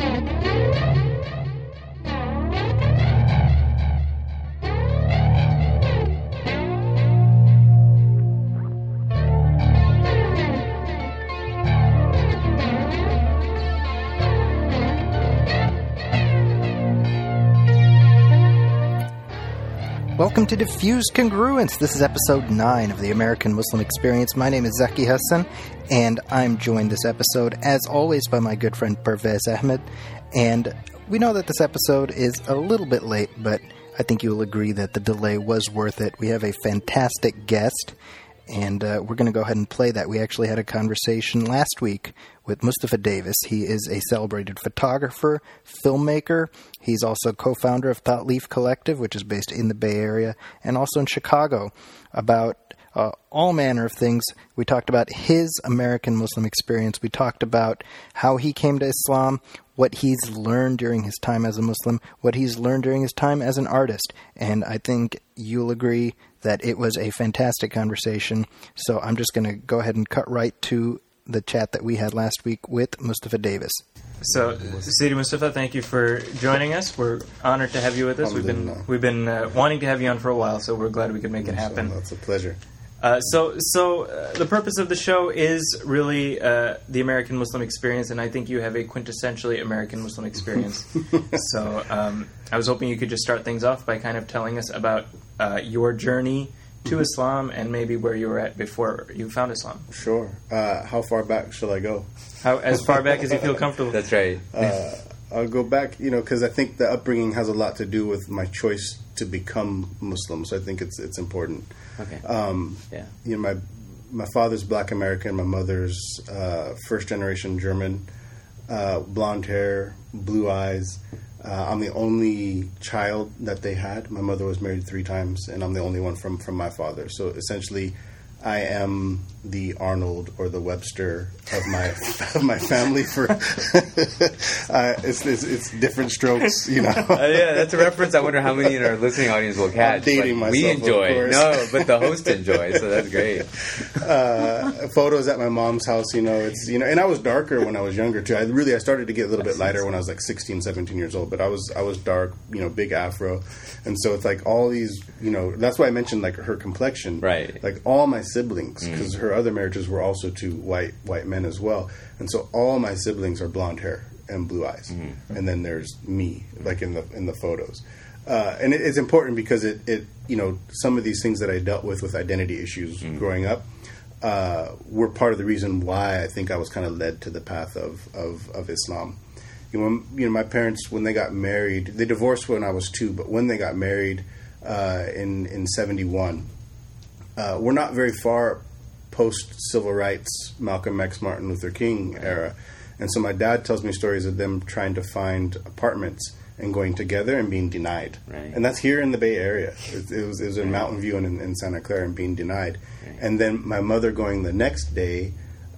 Thank you. Welcome to Diffused Congruence. This is episode 9 of the American Muslim Experience. My name is Zaki Hassan, and I'm joined this episode, as always, by my good friend Pervez Ahmed. And we know that this episode is a little bit late, but I think you'll agree that the delay was worth it. We have a fantastic guest, and uh, we're going to go ahead and play that. We actually had a conversation last week with Mustafa Davis. He is a celebrated photographer, filmmaker. He's also co founder of Ta'leef Collective, which is based in the Bay Area and also in Chicago, about uh, all manner of things. We talked about his American Muslim experience. We talked about how he came to Islam, what he's learned during his time as a Muslim, what he's learned during his time as an artist. And I think you'll agree that it was a fantastic conversation. So I'm just going to go ahead and cut right to the chat that we had last week with Mustafa Davis. So, Sidi Mustafa, thank you for joining us. We're honored to have you with us. We've been we've been uh, wanting to have you on for a while, so we're glad we could make it happen. That's a pleasure. Uh, so, so uh, the purpose of the show is really uh, the American Muslim experience, and I think you have a quintessentially American Muslim experience. so, um, I was hoping you could just start things off by kind of telling us about uh, your journey to Mm-hmm. Islam and maybe where you were at before you found Islam. Sure. Uh, how far back shall I go? How as far back as you feel comfortable. That's right. Uh, I'll go back, you know, because I think the upbringing has a lot to do with my choice to become Muslim. So I think it's it's important. Okay. Um, yeah. you know, my my father's Black American, my mother's uh, first generation German, uh, blonde hair, blue eyes. Uh, I'm the only child that they had. My mother was married three times, and I'm the only one from from my father. So essentially, I am the Arnold or the Webster of my of my family. For uh, it's, it's it's different strokes, you know. Uh, yeah, that's a reference. I wonder how many in our listening audience will catch. dating Like, we myself, of enjoy. No, but the host enjoys, so that's great. uh, photos at my mom's house. You know, it's you know, and I was darker when I was younger too. I really I started to get a little bit lighter when I was like 16, 17 years old. But I was I was dark, you know, big afro, and so it's like all these, you know, that's why I mentioned like her complexion, Right. Like all my siblings, because her other marriages were also to white white men as well, and so all my siblings are blonde hair and blue eyes, and then there's me, like in the in the photos. Uh, and it, it's important because it, it, you know, some of these things that I dealt with with identity issues growing up, uh, were part of the reason why I think I was kind of led to the path of, of, of Islam. You know, you know, my parents when they got married, they divorced when I was two, but when they got married uh, in in seventy one, uh, we're not very far post civil rights, Malcolm X, Martin Luther King era, and so my dad tells me stories of them trying to find apartments and going together and being denied, Right. and that's here in the Bay Area. It, it was it was in Mountain View and in, in Santa Clara and being denied, and then my mother going the next day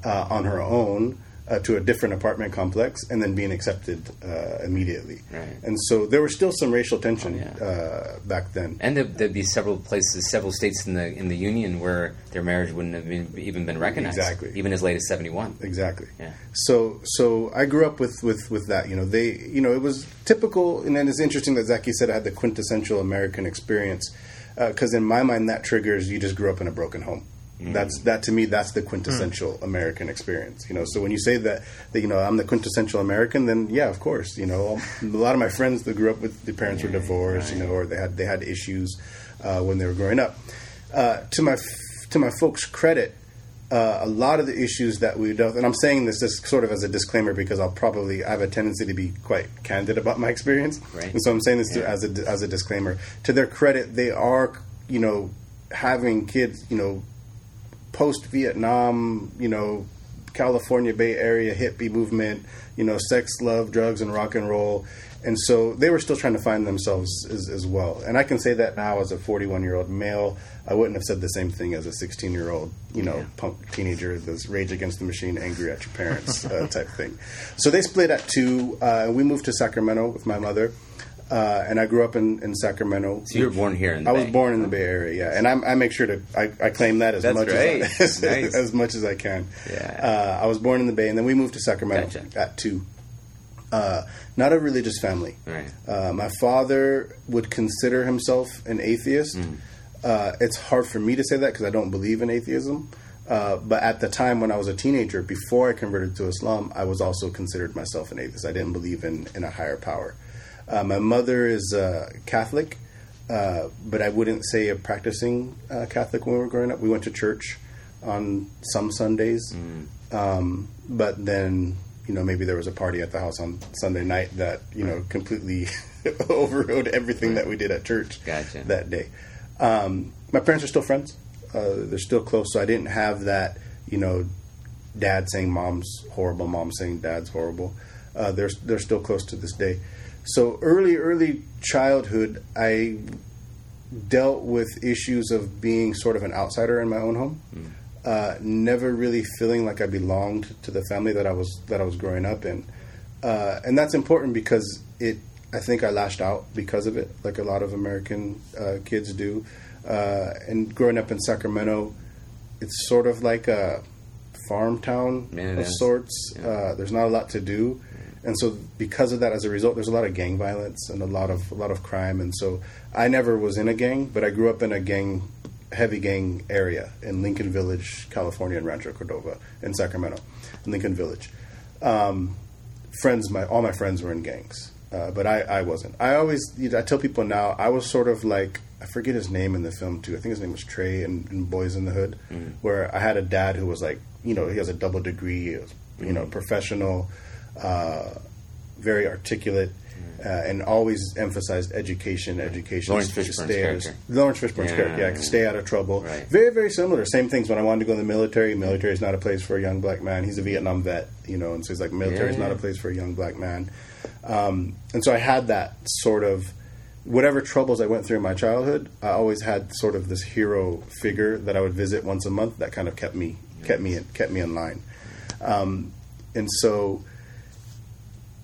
uh, on her own. Uh, to a different apartment complex and then being accepted uh, immediately, Right. and so there was still some racial tension Oh, yeah. uh, back then. And there, there'd be several places, several states in the in the union where their marriage wouldn't have been, even been recognized, Exactly. even as late as seventy one. Exactly. Yeah. So so I grew up with, with, with that. You know, they you know it was typical, and then it's interesting that Zaki said I had the quintessential American experience, because in my mind that triggers you just grew up in a broken home. That's that to me. That's the quintessential American experience. You know, so when you say that, that you know I'm the quintessential American, then yeah, of course. You know, a lot of my friends that grew up with their parents were divorced, you know, or they had they had issues uh, when they were growing up. Uh, to my f- to my folks' credit, uh, a lot of the issues that we dealt, and I'm saying this just sort of as a disclaimer because I'll probably I have a tendency to be quite candid about my experience, Right. and so I'm saying this to, as a as a disclaimer. To their credit, they are you know having kids you know post Vietnam you know California Bay Area hippie movement, you know sex, love, drugs, and rock and roll. And so they were still trying to find themselves as, as well. And I can say that now as a 41 year old male, I wouldn't have said the same thing as a 16 year old, you know, punk teenager this rage against the machine, angry at your parents uh, type thing. So they split at two. Uh, we moved to Sacramento with my mother. Uh, and I grew up in, in Sacramento. So you were born here in the I was Bay. born in the Bay Area, yeah, and I'm, I make sure to I, I claim that as That's much as, I, Nice. as much as I can. Yeah. Uh, I was born in the Bay, and then we moved to Sacramento Gotcha. at two. Uh, not a religious family. Right. Uh, my father would consider himself an atheist. Uh, it's hard for me to say that because I don't believe in atheism. Uh, but at the time when I was a teenager, before I converted to Islam, I was also considered myself an atheist. I didn't believe in, in a higher power. Uh, my mother is uh, Catholic, uh, but I wouldn't say a practicing uh, Catholic when we were growing up. We went to church on some Sundays, um, but then you know maybe there was a party at the house on Sunday night that you know completely overrode everything that we did at church Gotcha. that day. Um, my parents are still friends. Uh, they're still close, so I didn't have that you know dad saying mom's horrible, mom saying dad's horrible. Uh, they're they're still close to this day. So early early childhood, I dealt with issues of being sort of an outsider in my own home. Uh, never really feeling like I belonged to the family that I was that I was growing up in, uh, and that's important because it. I think I lashed out because of it, like a lot of American uh, kids do. Uh, and growing up in Sacramento, it's sort of like a farm town it of sorts. Yeah. Uh, there's not a lot to do, and so because of that, as a result, there's a lot of gang violence and a lot of a lot of crime. And so I never was in a gang, but I grew up in a gang, heavy gang area in Lincoln Village, California, in Rancho Cordova in Sacramento, in Lincoln Village. Um, friends, my all my friends were in gangs, uh, but I, I wasn't. I always you know, I tell people now I was sort of like I forget his name in the film too. I think his name was Trey in, in Boys in the Hood, where I had a dad who was like you know he has a double degree, was, you know professional, uh, very articulate. Uh, and always emphasized education, education. Laurence Fishburne's stay out of- character. Laurence Fishburne's Yeah, character, yeah, yeah. stay out of trouble. Right. Very, very similar. Same things when I wanted to go in the military. Military is not a place for a young black man. He's a Vietnam vet, you know, and so he's like, military is not a place for a young black man. Um, and so I had that sort of whatever troubles I went through in my childhood. I always had sort of this hero figure that I would visit once a month that kind of kept me kept me in, kept me in line. Um, and so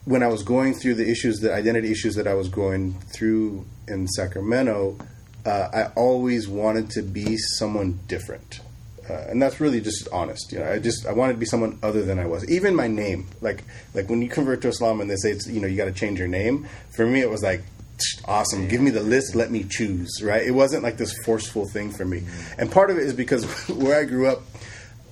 when I was going through the issues, the identity issues that I was going through in Sacramento, uh, I always wanted to be someone different. Uh, and that's really just honest, you know. I just I wanted to be someone other than I was. Even my name, like like when you convert to Islam and they say it's you know you got to change your name. For me, it was like awesome. Give me the list, let me choose. Right? It wasn't like this forceful thing for me. And part of it is because where I grew up,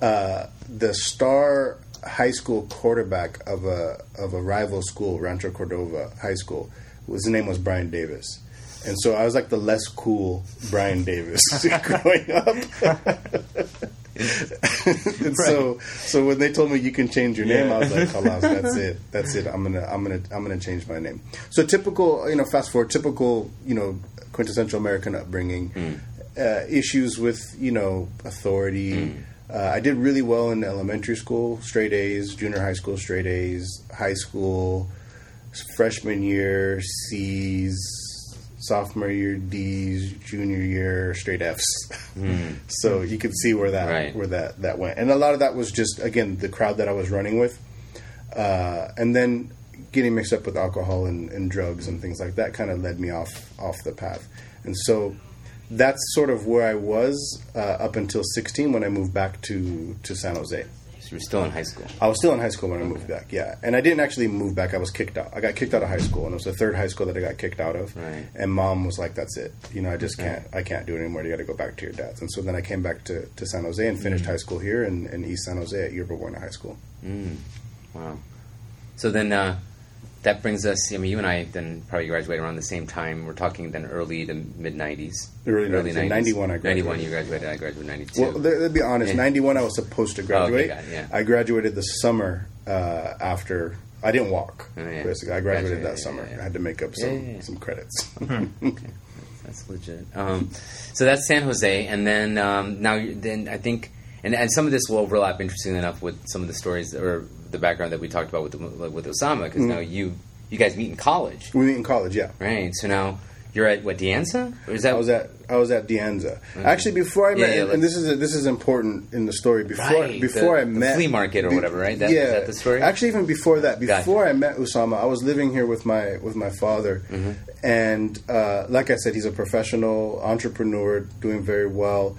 uh, the star high school quarterback of a of a rival school, Rancho Cordova High School, his name was Brian Davis. And so I was like the less cool Brian Davis growing up. and so so when they told me you can change your name, I was like, Halas, that's it. That's it. I'm gonna I'm gonna I'm gonna change my name. So typical, you know, fast forward, typical, you know, quintessential American upbringing. Uh, issues with, you know, authority. Uh, I did really well in elementary school, straight A's, junior high school, straight A's, high school, freshman year, C's, sophomore year, D's, junior year, straight F's. so you can see where that Right. where that that went, and a lot of that was just again the crowd that I was running with, uh, and then getting mixed up with alcohol and, and drugs and things like that kind of led me off off the path, and so that's sort of where I was uh, up until 16 when I moved back to to San Jose. So you're still in high school. I was still in high school when I moved back, yeah. And I didn't actually move back. I was kicked out. I got kicked out of high school, and it was the third high school that I got kicked out of. Right. And mom was like, "That's it. You know, I just can't. I can't do it anymore. You got to go back to your dad's." And so then I came back to, to San Jose and finished high school here in, in East San Jose at Yerba Buena High School. Wow. So then uh, that brings us. I mean, you and I then probably graduated around the same time. We're talking then early to mid '90s. Early 90s. In 91 I graduated. 91 you graduated. I graduated '92. Well, to be honest, Yeah. '91 I was supposed to graduate. Oh, got it, yeah. I graduated the summer uh, after. I didn't walk. Oh, yeah. Basically, I graduated Gotcha, that summer. I had to make up some some credits. That's legit. Um, so that's San Jose, and then um, now then I think, and, and some of this will overlap, interestingly enough, with some of the stories or the background that we talked about with with Usama, because Mm-hmm. now you you guys meet in college, we meet in college, yeah. right? So now you're at what De Anza, or is that I was at I was at De Anza. Actually, before I met, yeah, and let's- this is this is important in the story. Before Right, before the- I the met flea market or be- whatever, right? That- is yeah, that the story? Actually, even before that, Gotcha. before I met Usama, I was living here with my with my father, Mm-hmm. and uh, like I said, he's a professional entrepreneur, doing very well,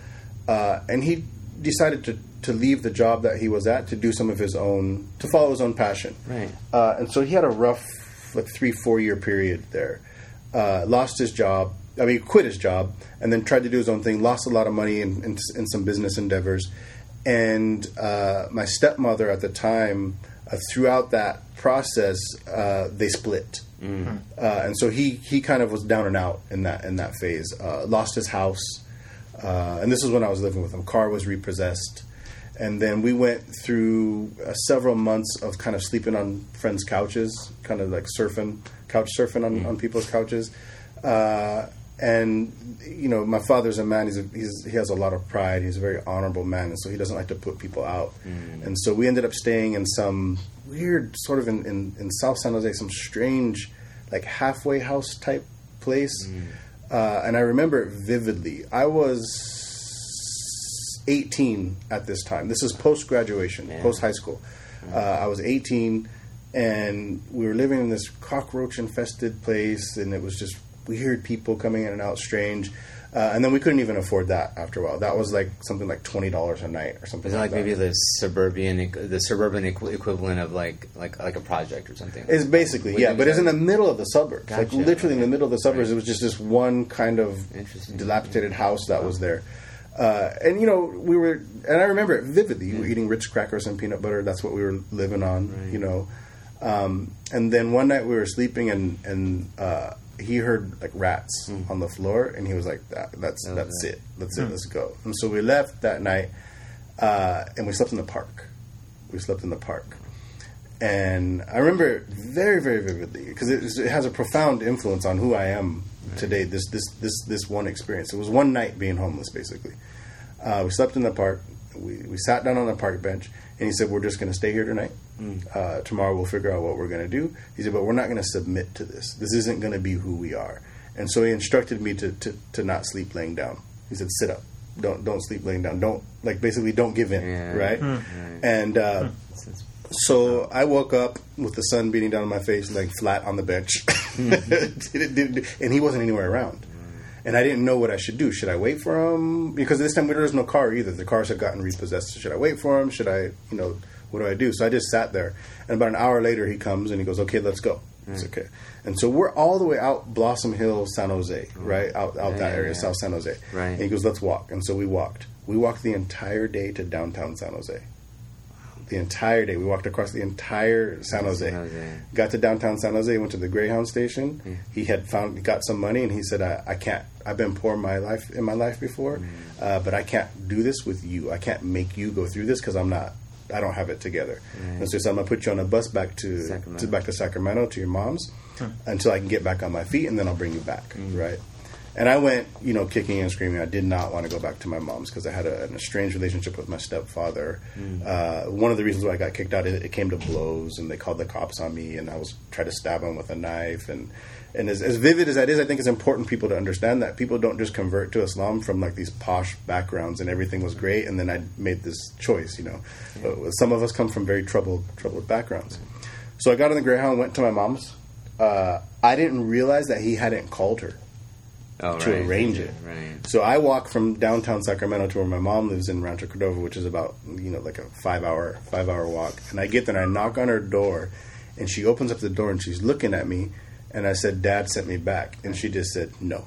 uh, and he decided to to leave the job that he was at to do some of his own to follow his own passion. Right. Uh, and so he had a rough like three four year period there. Uh, lost his job. I mean, quit his job and then tried to do his own thing. Lost a lot of money in, in, in some business endeavors. And uh, my stepmother at the time, uh, throughout that process, uh, they split. Uh, and so he, he kind of was down and out in that in that phase. Uh, lost his house, uh, and this is when I was living with him. Car was repossessed, and then we went through uh, several months of kind of sleeping on friends' couches, kind of like surfing, couch surfing on, on people's couches. Uh, and you know, my father's a man. He's, a, he's he has a lot of pride. He's a very honorable man, and so he doesn't like to put people out. And so we ended up staying in some weird, sort of in, in, in South San Jose, some strange, like halfway house type place. Uh, and I remember it vividly. I was 18 at this time. This is post graduation, Yeah. post high school. Uh, I was 18, and we were living in this cockroach infested place, and it was just weird people coming in and out, strange. Uh, and then we couldn't even afford that after a while. That was like something like twenty dollars a night or something. Is it like that. maybe the suburban the suburban equ- equivalent of like like like a project or something? It's basically Would yeah, but it's in the middle of the suburbs, like Gotcha. literally in the middle of the suburbs. Right. It was just this one kind of dilapidated house that was there, uh, and you know we were, and I remember it vividly. We were eating Ritz crackers and peanut butter. That's what we were living on, Right. you know. Um, and then one night we were sleeping, and and uh, he heard like rats on the floor, and he was like, that, "That's Hmm. That was that's it. That's it. Let's go." And so we left that night, uh, and we slept in the park. We slept in the park and I remember it very, very vividly because it, it has a profound influence on who I am today. This, this, this, this one experience. It was one night being homeless, basically. Uh, we slept in the park. We, we sat down on the park bench, and he said, "We're just going to stay here tonight. Uh, tomorrow we'll figure out what we're going to do." He said, "But we're not going to submit to this. This isn't going to be who we are." And so he instructed me to, to, to not sleep laying down. He said, "Sit up. Don't don't sleep laying down. Don't like basically don't give in, Yeah. right?" Right. And uh, It's- so I woke up with the sun beating down on my face, like flat on the bench, mm-hmm. didn't- and he wasn't anywhere around. And I didn't know what I should do. Should I wait for him? Because this time there was no car either. The cars had gotten repossessed. Should I wait for him? Should I, you know, what do I do? So I just sat there. And about an hour later, he comes and he goes, "Okay, let's go." Mm. It's okay. And so we're all the way out Blossom Hill, San Jose, oh. right out out Yeah, that area, yeah. South San Jose. Right. And he goes, "Let's walk." And so we walked. We walked the entire day to downtown San Jose the entire day. We walked across the entire San Jose. San Jose. Got to downtown San Jose. Went to the Greyhound station. He had found he got some money, and he said, I, "I can't. I've been poor in my life in my life before, uh, but I can't do this with you. I can't make you go through this because I'm not. I don't have it together. And so he said, I'm gonna put you on a bus back to, to back to Sacramento to your mom's until I can get back on my feet, and then I'll bring you back. Right." And I went, you know, kicking and screaming. I did not want to go back to my mom's because I had a, an estranged relationship with my stepfather. Uh, one of the reasons why I got kicked out, it, it came to blows, and they called the cops on me, and I was tried to stab him with a knife. And and as, as vivid as that is, I think it's important people to understand that people don't just convert to Islam from like these posh backgrounds, and everything was great, and then I made this choice. You know, Uh, some of us come from very troubled troubled backgrounds. So I got on the Greyhound, went to my mom's. Uh, I didn't realize that he hadn't called her Oh, to right. arrange it. Right. So I walk from downtown Sacramento to where my mom lives in Rancho Cordova, which is about you know like a five hour five hour walk. And I get there and I knock on her door, and she opens up the door and she's looking at me, and I said, "Dad sent me back," and she just said, "No."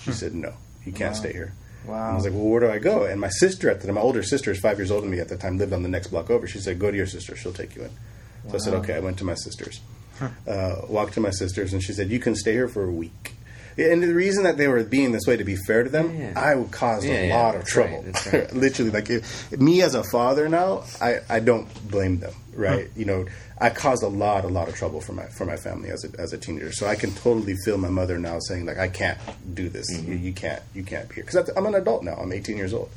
She said, "No, you can't Wow. stay here." Wow. I was like, "Well, where do I go?" And my sister at the time, my older sister is five years older than me at the time, lived on the next block over. She said, "Go to your sister; she'll take you in." So I said, "Okay." I went to my sister's, uh, walked to my sister's, and she said, "You can stay here for a week." And the reason that they were being this way, to be fair to them, Yeah. I caused Yeah, a yeah, lot of right, trouble. that's right. Literally, like if, me as a father now, I, I don't blame them, right? You know, I caused a lot, a lot of trouble for my for my family as a, as a teenager. So I can totally feel my mother now saying like, I can't do this. Mm-hmm. You, you can't, you can't be here because I'm an adult now. I'm 18 years old.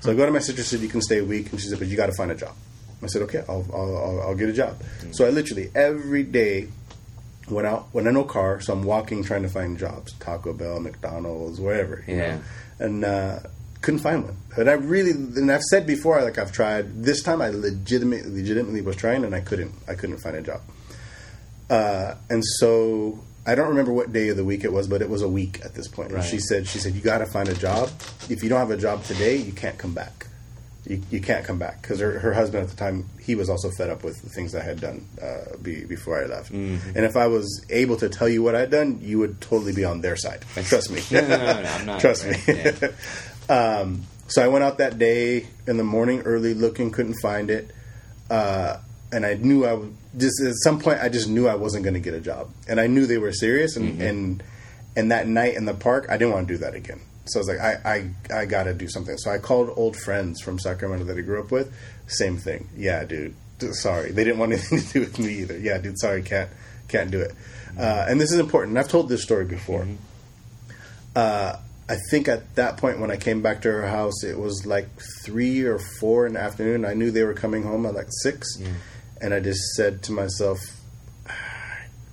So I go to my sister. Said you can stay a week, and she said, but you got to find a job. I said, okay, I'll I'll, I'll, I'll get a job. Mm-hmm. So I literally every day went out when I no car, so I'm walking trying to find jobs, Taco Bell, McDonald's, wherever. Yeah. Know? And uh, couldn't find one. And I really, and I've said before, like I've tried. This time, I legitimately, legitimately was trying, and I couldn't, I couldn't find a job. Uh, and so I don't remember what day of the week it was, but it was a week at this point. And Right. she said, she said, you got to find a job. If you don't have a job today, you can't come back. You, you can't come back because her, her husband at the time he was also fed up with the things I had done uh, be, before I left. Mm-hmm. And if I was able to tell you what I'd done, you would totally be on their side. Trust me. No, no, no, no, I'm not. Trust me. Yeah. um, so I went out that day in the morning early, looking, couldn't find it, uh, and I knew I would just at some point I just knew I wasn't going to get a job, and I knew they were serious, and and and that night in the park I didn't want to do that again. So I was like, I I, I got to do something. So I called old friends from Sacramento that I grew up with. Same thing. Yeah, dude. Sorry, they didn't want anything to do with me either. Yeah, dude. Sorry, can't can't do it. Uh, and this is important. and I've told this story before. Uh, I think at that point when I came back to her house, it was like three or four in the afternoon. I knew they were coming home at like six, and I just said to myself, "I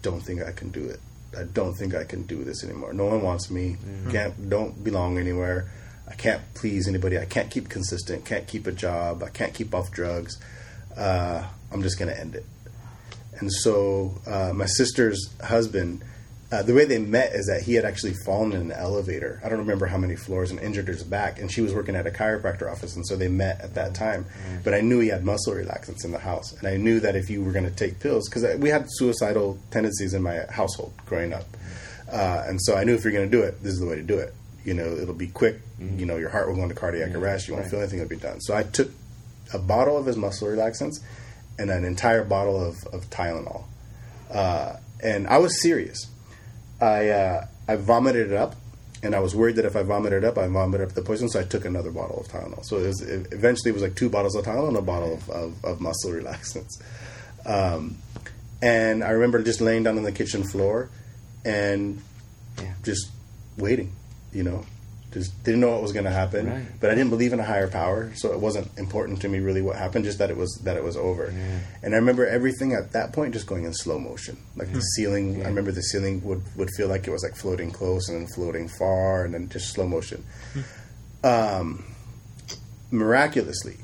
don't think I can do it. I don't think I can do this anymore. No one wants me. Can't don't belong anywhere. I can't please anybody. I can't keep consistent. Can't keep a job. I can't keep off drugs. Uh, I'm just gonna end it. And so uh, my sister's husband, uh, the way they met is that he had actually fallen in an elevator. I don't remember how many floors and injured his back. And she was working at a chiropractor office, and so they met at that time. But I knew he had muscle relaxants in the house, and I knew that if you were going to take pills, because we had suicidal tendencies in my household growing up, uh, and so I knew if you're going to do it, this is the way to do it. You know, it'll be quick. You know, your heart will go into cardiac arrest. You won't feel anything. It'll be done. So I took a bottle of his muscle relaxants and an entire bottle of, of Tylenol. Uh, and I was serious. I uh, I vomited it up, and I was worried that if I vomited it up, I vomited up the poison. So I took another bottle of Tylenol. So it was, it, eventually, it was like two bottles of Tylenol and a bottle of, of, of muscle relaxants. Um, and I remember just laying down on the kitchen floor and Yeah. just waiting. You know, just didn't know what was going to happen. Right. But I didn't believe in a higher power, so it wasn't important to me really what happened. Just that it was that it was over. And I remember everything at that point just going in slow motion. Like the ceiling, I remember the ceiling would would feel like it was like floating close and then floating far, and then just slow motion. Um, miraculously,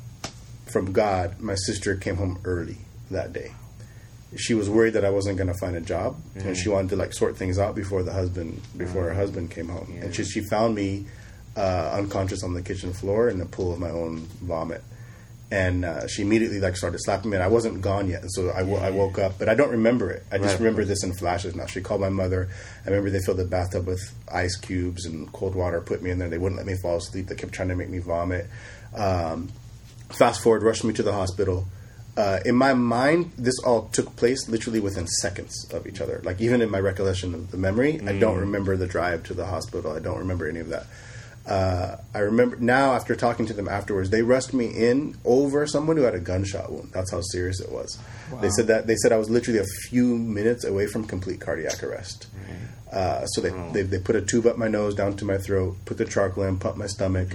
from God, my sister came home early that day. She was worried that I wasn't going to find a job, and she wanted to like sort things out before the husband before her husband came home. And she she found me uh, unconscious on the kitchen floor in a pool of my own vomit. And uh, she immediately like started slapping me, and I wasn't gone yet. And so I, wo- I woke up, but I don't remember it. I just Right. remember this in flashes now. She called my mother. I remember they filled the bathtub with ice cubes and cold water, put me in there. They wouldn't let me fall asleep. They kept trying to make me vomit. Um, fast forward, rushed me to the hospital. Uh, in my mind, this all took place literally within seconds of each other. Like even in my recollection of the memory, I don't remember the drive to the hospital. I don't remember any of that. Uh, I remember now after talking to them afterwards, they rushed me in over someone who had a gunshot wound. That's how serious it was. They said that they said I was literally a few minutes away from complete cardiac arrest. Uh, so they, they they put a tube up my nose, down to my throat, put the charcoal in, pumped my stomach,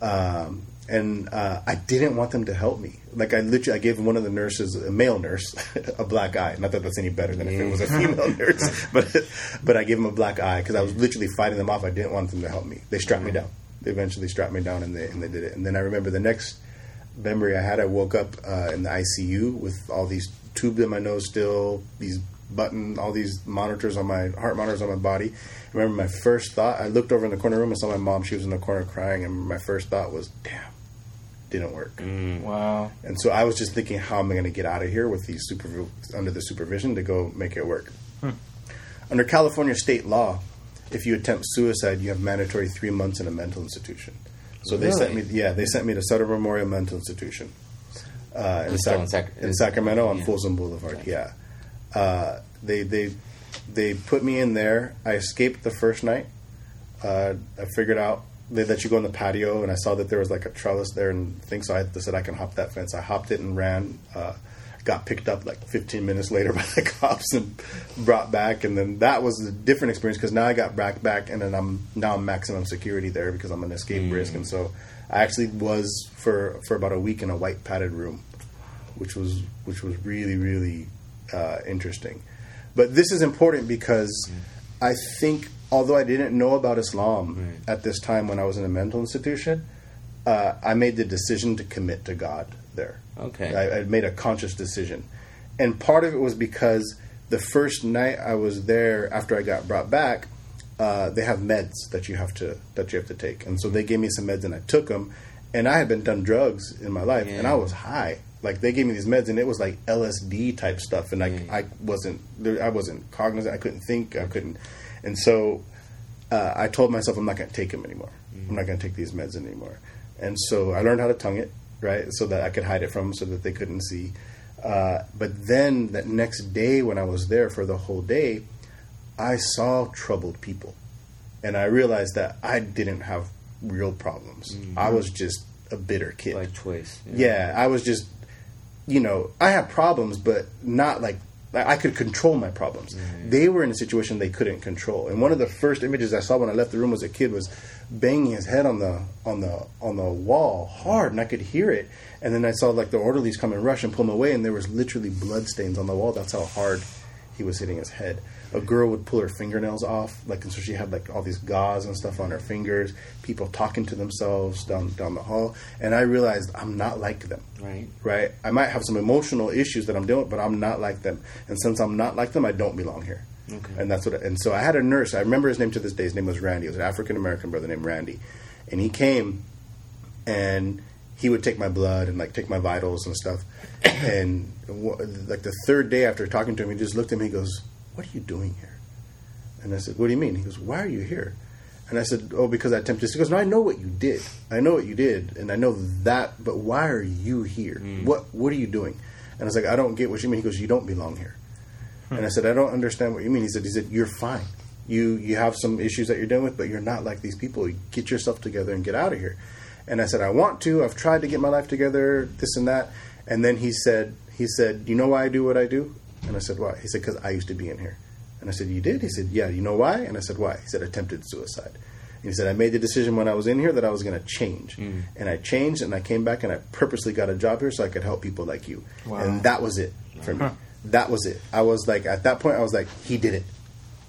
um, and uh, I didn't want them to help me. Like I literally, I gave one of the nurses, a male nurse, a black eye. Not that that's any better than if it was a female nurse, but but I gave him a black eye because I was literally fighting them off. I didn't want them to help me. They strapped me down. They eventually strapped me down, and they and they did it. And then I remember the next memory I had. I woke up uh, in the ICU with all these tubes in my nose, still these button, all these monitors on my heart monitors on my body. I remember my first thought. I looked over in the corner room and saw my mom. She was in the corner crying, and my first thought was, "Damn, didn't work." Wow. And so I was just thinking, how am I going to get out of here with these super under the supervision to go make it work? Under California state law, if you attempt suicide, you have mandatory three months in a mental institution. So they sent me, yeah, they sent me to Sutter Memorial Mental Institution uh, in, Sac- in Sac- in Sacramento on yeah. Folsom Boulevard. Yeah, uh, they they they put me in there. I escaped the first night. Uh, I figured out they let you go on the patio, and I saw that there was like a trellis there and things. So I said I can hop that fence. I hopped it and ran. Uh, got picked up like 15 minutes later by the cops and brought back, and then that was a different experience because now I got back back, and then I'm now I'm maximum security there because I'm an escape risk, and so I actually was for for about a week in a white padded room, which was which was really really uh, interesting. But this is important because I think although I didn't know about Islam at this time when I was in a mental institution, uh, I made the decision to commit to God there. Okay. I, I made a conscious decision, and part of it was because the first night I was there after I got brought back, uh, they have meds that you have to that you have to take, and so they gave me some meds and I took them, and I had been done drugs in my life, and I was high. Like they gave me these meds, and it was like LSD type stuff, and like Yeah. I wasn't, there- I wasn't cognizant. I couldn't think. I couldn't, and so uh, I told myself I'm not going to take them anymore. I'm not going to take these meds anymore. And so I learned how to tongue it, right, so that I could hide it from them, so that they couldn't see. Uh, but then that next day, when I was there for the whole day, I saw troubled people, and I realized that I didn't have real problems. I was just a bitter kid. By choice. Yeah, I was just, you know, I had problems, but not like I could control my problems. Mm-hmm. They were in a situation they couldn't control. And one of the first images I saw when I left the room as a kid was banging his head on the on the on the wall hard, and I could hear it. And then I saw like the orderlies come and rush and pull him away, and there was literally blood stains on the wall. That's how hard he was hitting his head. A girl would pull her fingernails off, like and so she had like all these gauze and stuff on her fingers. People talking to themselves down down the hall, and I realized I'm not like them Right. right? I might have some emotional issues that I'm dealing with, but I'm not like them. And since I'm not like them, I don't belong here. Okay. And that's what. And so I had a nurse. I remember his name to this day. His name was Randy. It was an African American brother named Randy, and he came, and he would take my blood and like take my vitals and stuff. and like the third day after talking to him, he just looked at me. He goes, "What are you doing here?" And I said, "What do you mean?" He goes, "Why are you here?" And I said, "Oh, because I attempted." He goes, "No, I know what you did. I know what you did, and I know that. But why are you here? Hmm. What What are you doing?" And I was like, "I don't get what you mean." He goes, "You don't belong here." Hmm. And I said, "I don't understand what you mean." He said, "He said you're fine. You you have some issues that you're dealing with, but you're not like these people. Get yourself together and get out of here." And I said, "I want to. I've tried to get my life together, this and that." And then he said, "He said, you know why I do what I do?" And I said, "Why?" He said, "Because I used to be in here." And I said, "You did?" He said, "Yeah." You know why? And I said, "Why?" He said, "Attempted suicide." And he said, "I made the decision when I was in here that I was going to change, mm. and I changed, and I came back, and I purposely got a job here so I could help people like you." Wow. And that was it for me. That was it. I was like, at that point, I was like, "He did it."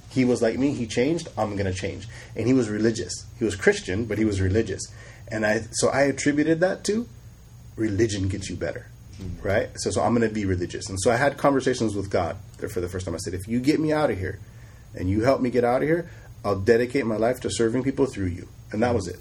He was like me. He changed. I'm going to change. And he was religious. He was Christian, but he was religious. And I so I attributed that to religion gets you better, right? So so I'm going to be religious. And so I had conversations with God there for the first time. I said, if you get me out of here, and you help me get out of here, I'll dedicate my life to serving people through you. And that was it,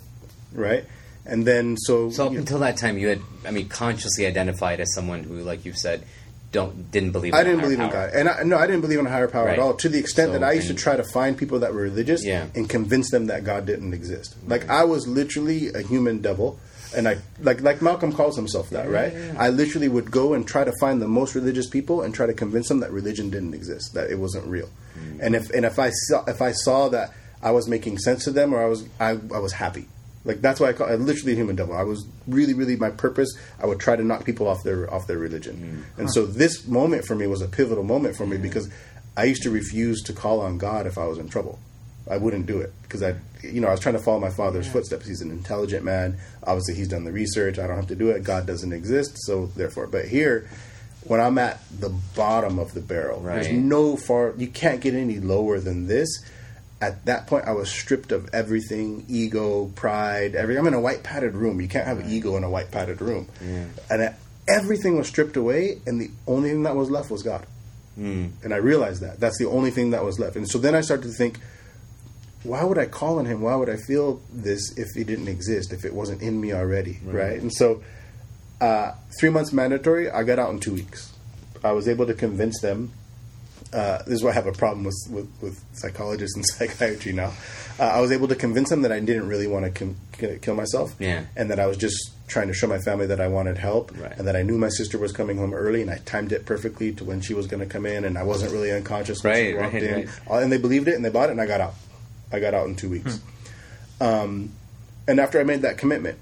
right? And then so So up know, until that time, you had, I mean, consciously identified as someone who, like you've said, don't didn't believe. In I didn't believe in. God, and I, no, I didn't believe in a higher power Right. at all. To the extent So, that I used to try to find people that were religious Yeah. and convince them that God didn't exist. Like I was literally a human devil, and I like like Malcolm calls himself that, right? I literally would go and try to find the most religious people and try to convince them that religion didn't exist, that it wasn't real. Mm. And if and if I saw if I saw that I was making sense to them, or I was I, I was happy. Like that's why I call I literally a human devil. I was really, really my purpose. I would try to knock people off their off their religion, and so this moment for me was a pivotal moment for me because I used to refuse to call on God if I was in trouble. I wouldn't do it because I, you know, I was trying to follow my father's footsteps. He's an intelligent man. Obviously, he's done the research. I don't have to do it. God doesn't exist, so therefore. But here, when I'm at the bottom of the barrel, there's no far. You can't get any lower than this. At that point, I was stripped of everything: ego, pride, every. I'm in a white padded room. You can't have ego in a white padded room, and I, everything was stripped away, and the only thing that was left was God. Hmm. And I realized that that's the only thing that was left. And so then I started to think, why would I call on him? Why would I feel this if he didn't exist? If it wasn't in me already, right? And so, uh, three months mandatory. I got out in two weeks. I was able to convince them. Uh, this is why I have a problem with, with, with psychologists and psychiatry now. Uh, I was able to convince them that I didn't really want to com- kill myself, Yeah. and that I was just trying to show my family that I wanted help, Right. and that I knew my sister was coming home early, and I timed it perfectly to when she was going to come in, and I wasn't really unconscious when she Right, walked right, in. right. And they believed it, and they bought it, and I got out. I got out in two weeks. Um, and after I made that commitment,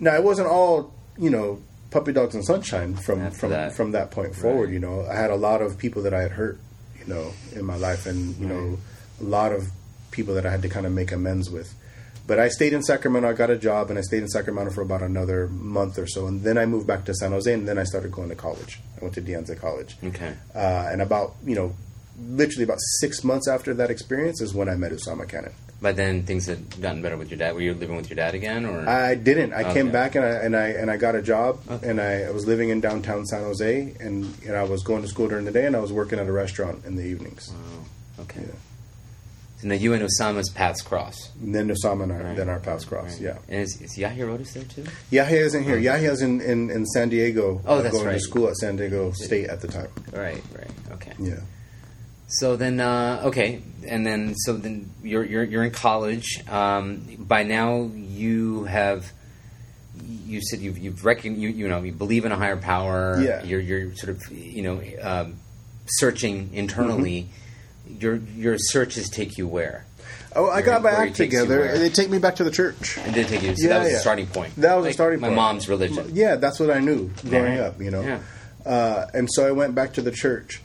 now it wasn't all you know puppy dogs and sunshine from After from that. from that point forward. Right. You know, I had a lot of people that I had hurt, you know, in my life, and you know, a lot of people that I had to kind of make amends with. But I stayed in Sacramento. I got a job, and I stayed in Sacramento for about another month or so, and then I moved back to San Jose, and then I started going to college. I went to De Anza College. Okay. Uh, and about you know, literally about six months after that experience is when I met Usama Canon. But then things had gotten better with your dad. Were you living with your dad again, or I didn't. I came back and I and I and I got a job Okay. and I, I was living in downtown San Jose and, and I was going to school during the day and I was working at a restaurant in the evenings. Oh, okay. Yeah. And then you and Usama's paths cross. And then Usama and I, Right. then our paths cross. Right. Yeah. And is, is Yahya Rhodus there too? Yahya isn't here. Uh-huh. Yahya's in, in, in San Diego. Oh, that's going right. to school at San Diego State at the time. Right, right. Okay. Yeah. So then, uh, okay, and then so then you're you're you're in college. Um, by now, you have you said you've you've reckoned you you know you believe in a higher power. Yeah. You're you're sort of you know um, searching internally. Your your searches take you where? Oh, I Where- got my act together. They take me back to the church. It did take you. So Yeah, that was yeah. the starting point. That was the Like starting my point. mom's religion. Yeah, that's what I knew growing up, you know. Yeah. Uh, and so I went back to the church.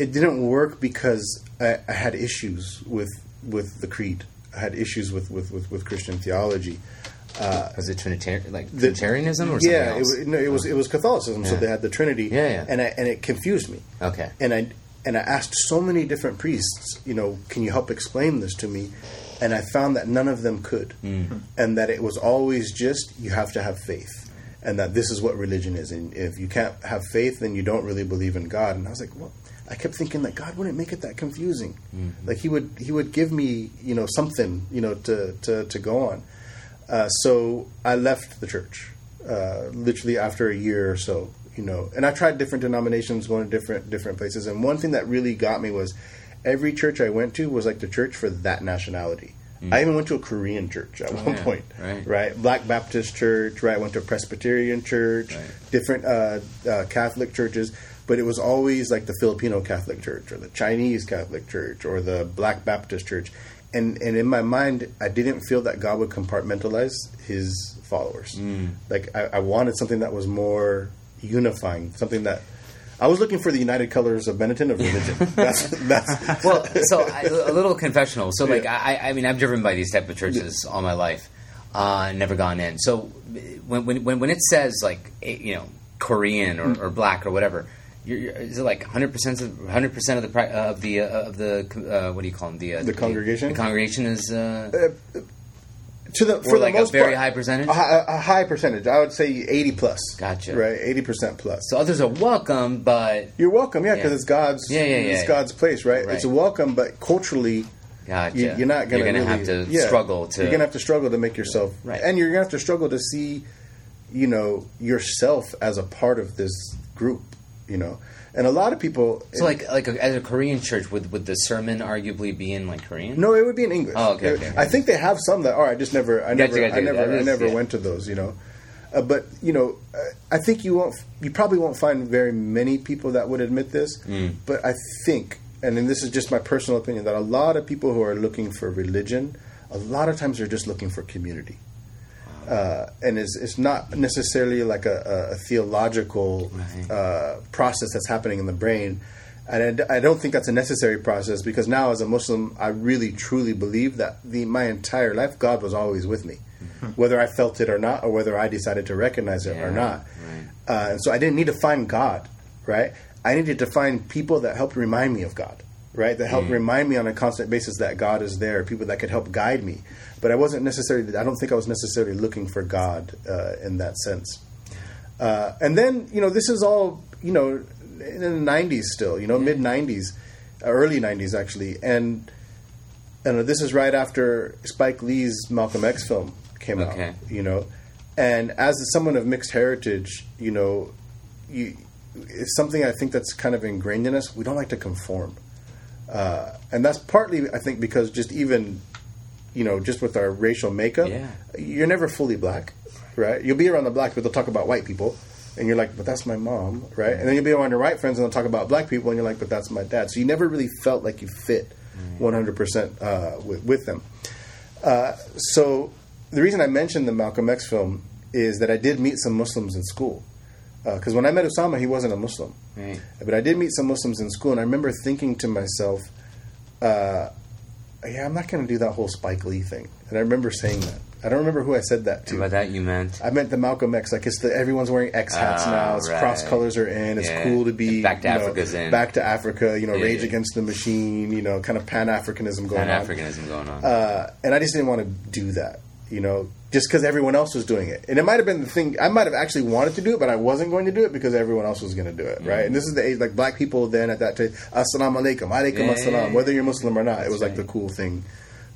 It didn't work because I, I had issues with with the creed. I had issues with with, with, with Christian theology. Uh, was it Trinitarian, like The- Trinitarianism or something yeah, it, else? was- no, it was it was Catholicism. So they had the Trinity. Yeah, yeah. And I, and it confused me. okay. and I and I asked so many different priests, you know, can you help explain this to me? And I found that none of them could, mm. and that it was always just you have to have faith, and that this is what religion is. And if you can't have faith, then you don't really believe in God. And I was like, well, I kept thinking that God wouldn't make it that confusing. Like he would he would give me you know something you know to to, to go on. Uh, so I left the church uh, literally after a year or so, you know. And I tried different denominations, going to different different places. And one thing that really got me was every church I went to was like the church for that nationality. I even went to a Korean church at one Mm. Oh, yeah. point, Right. Black Baptist church, right? I went to a Presbyterian church, Right. different uh, uh, Catholic churches, but it was always like the Filipino Catholic Church or the Chinese Catholic Church or the Black Baptist Church. And and in my mind, I didn't feel that God would compartmentalize His followers. Mm. Like I, I wanted something that was more unifying, something that. I was looking for the united colors of Benetton of religion. That's that's well, so I, a little confessional. So, like, Yeah. I, I mean, I've driven by these type of churches all my life, uh, never gone in. So, when when when, it says like, eh, you know, Korean or, or black or whatever, you're, you're, is it like hundred percent of hundred percent of the pri- uh, of the uh, of the uh, what do you call them the uh, The congregation? The congregation is uh, to the for like the most a very part, high percentage. a high, a high percentage. I would say eighty plus. Gotcha. Right, eighty percent plus. so others are welcome, but You're welcome, yeah, because Yeah. it's God's. Yeah, yeah, yeah, It's yeah. God's place, right? Right. It's a welcome, but culturally, gotcha. you, you're not gonna. You're gonna really- have to struggle to. You're gonna have to struggle to make yourself, Right. and you're gonna have to struggle to see, you know, yourself as a part of this group. You know, and a lot of people. so like like a, as a Korean church, would would the sermon arguably be in like Korean? No, it would be in English. Oh, okay, okay, It- okay. I think they have some that are. I just never, I never, gotcha, I never, I never yeah. went to those. You know, uh, but you know, uh, I think you won't, you probably won't find very many people that would admit this. Mm. But I think, and then this is just my personal opinion, that a lot of people who are looking for religion, a lot of times they're just looking for community. Uh, and it's, it's not necessarily like a, a, a theological Right. uh, process that's happening in the brain. And I d- I, don't think that's a necessary process because now, as a Muslim, I really truly believe that the, my entire life, God was always with me, whether I felt it or not, or whether I decided to recognize it Yeah, or not. right. Uh, and so I didn't need to find God, right? I needed to find people that helped remind me of God, right? That helped remind me on a constant basis that God is there, people that could help guide me. But I wasn't necessarily, I don't think I was necessarily looking for God uh, in that sense. Uh, and then, you know, this is all, you know, in the 90s still, you know, mid 90s, uh, early 90s actually. And, and this is right after Spike Lee's Malcolm X film came Okay. out, you know. And as someone of mixed heritage, you know, you, it's something I think that's kind of ingrained in us. We don't like to conform. Uh, and that's partly, I think, because just even, you know, just with our racial makeup, Yeah. you're never fully black, right? You'll be around the black, but they'll talk about white people, and you're like, but that's my mom, right? And then you'll be around your white friends, and they'll talk about black people, and you're like, but that's my dad. So you never really felt like you fit 100% uh, with, with them. Uh, so the reason I mentioned the Malcolm X film is that I did meet some Muslims in school. Because when I met Usama, he wasn't a Muslim. Right. But I did meet some Muslims in school, and I remember thinking to myself, uh, yeah, I'm not going to do that whole Spike Lee thing. And I remember saying that. I don't remember who I said that to. By that you meant I meant the Malcolm X. Like it's the everyone's wearing X hats Ah, now. It's right. cross colors are in. It's Yeah. cool to be Back to you know, Africa's in. Back to Africa. You know, Yeah, Rage yeah. Against the Machine. You know, kind of Pan Africanism going on. Pan. Africanism going on. Uh, and I just didn't want to do that. you know, just because everyone else was doing it. And it might have been the thing, I might have actually wanted to do it, but I wasn't going to do it because everyone else was going to do it, right? And this is the age, like black people then at that time, assalamu alaikum, alaikum Yeah, assalam, yeah, yeah. whether you're Muslim or not, it was like the cool thing.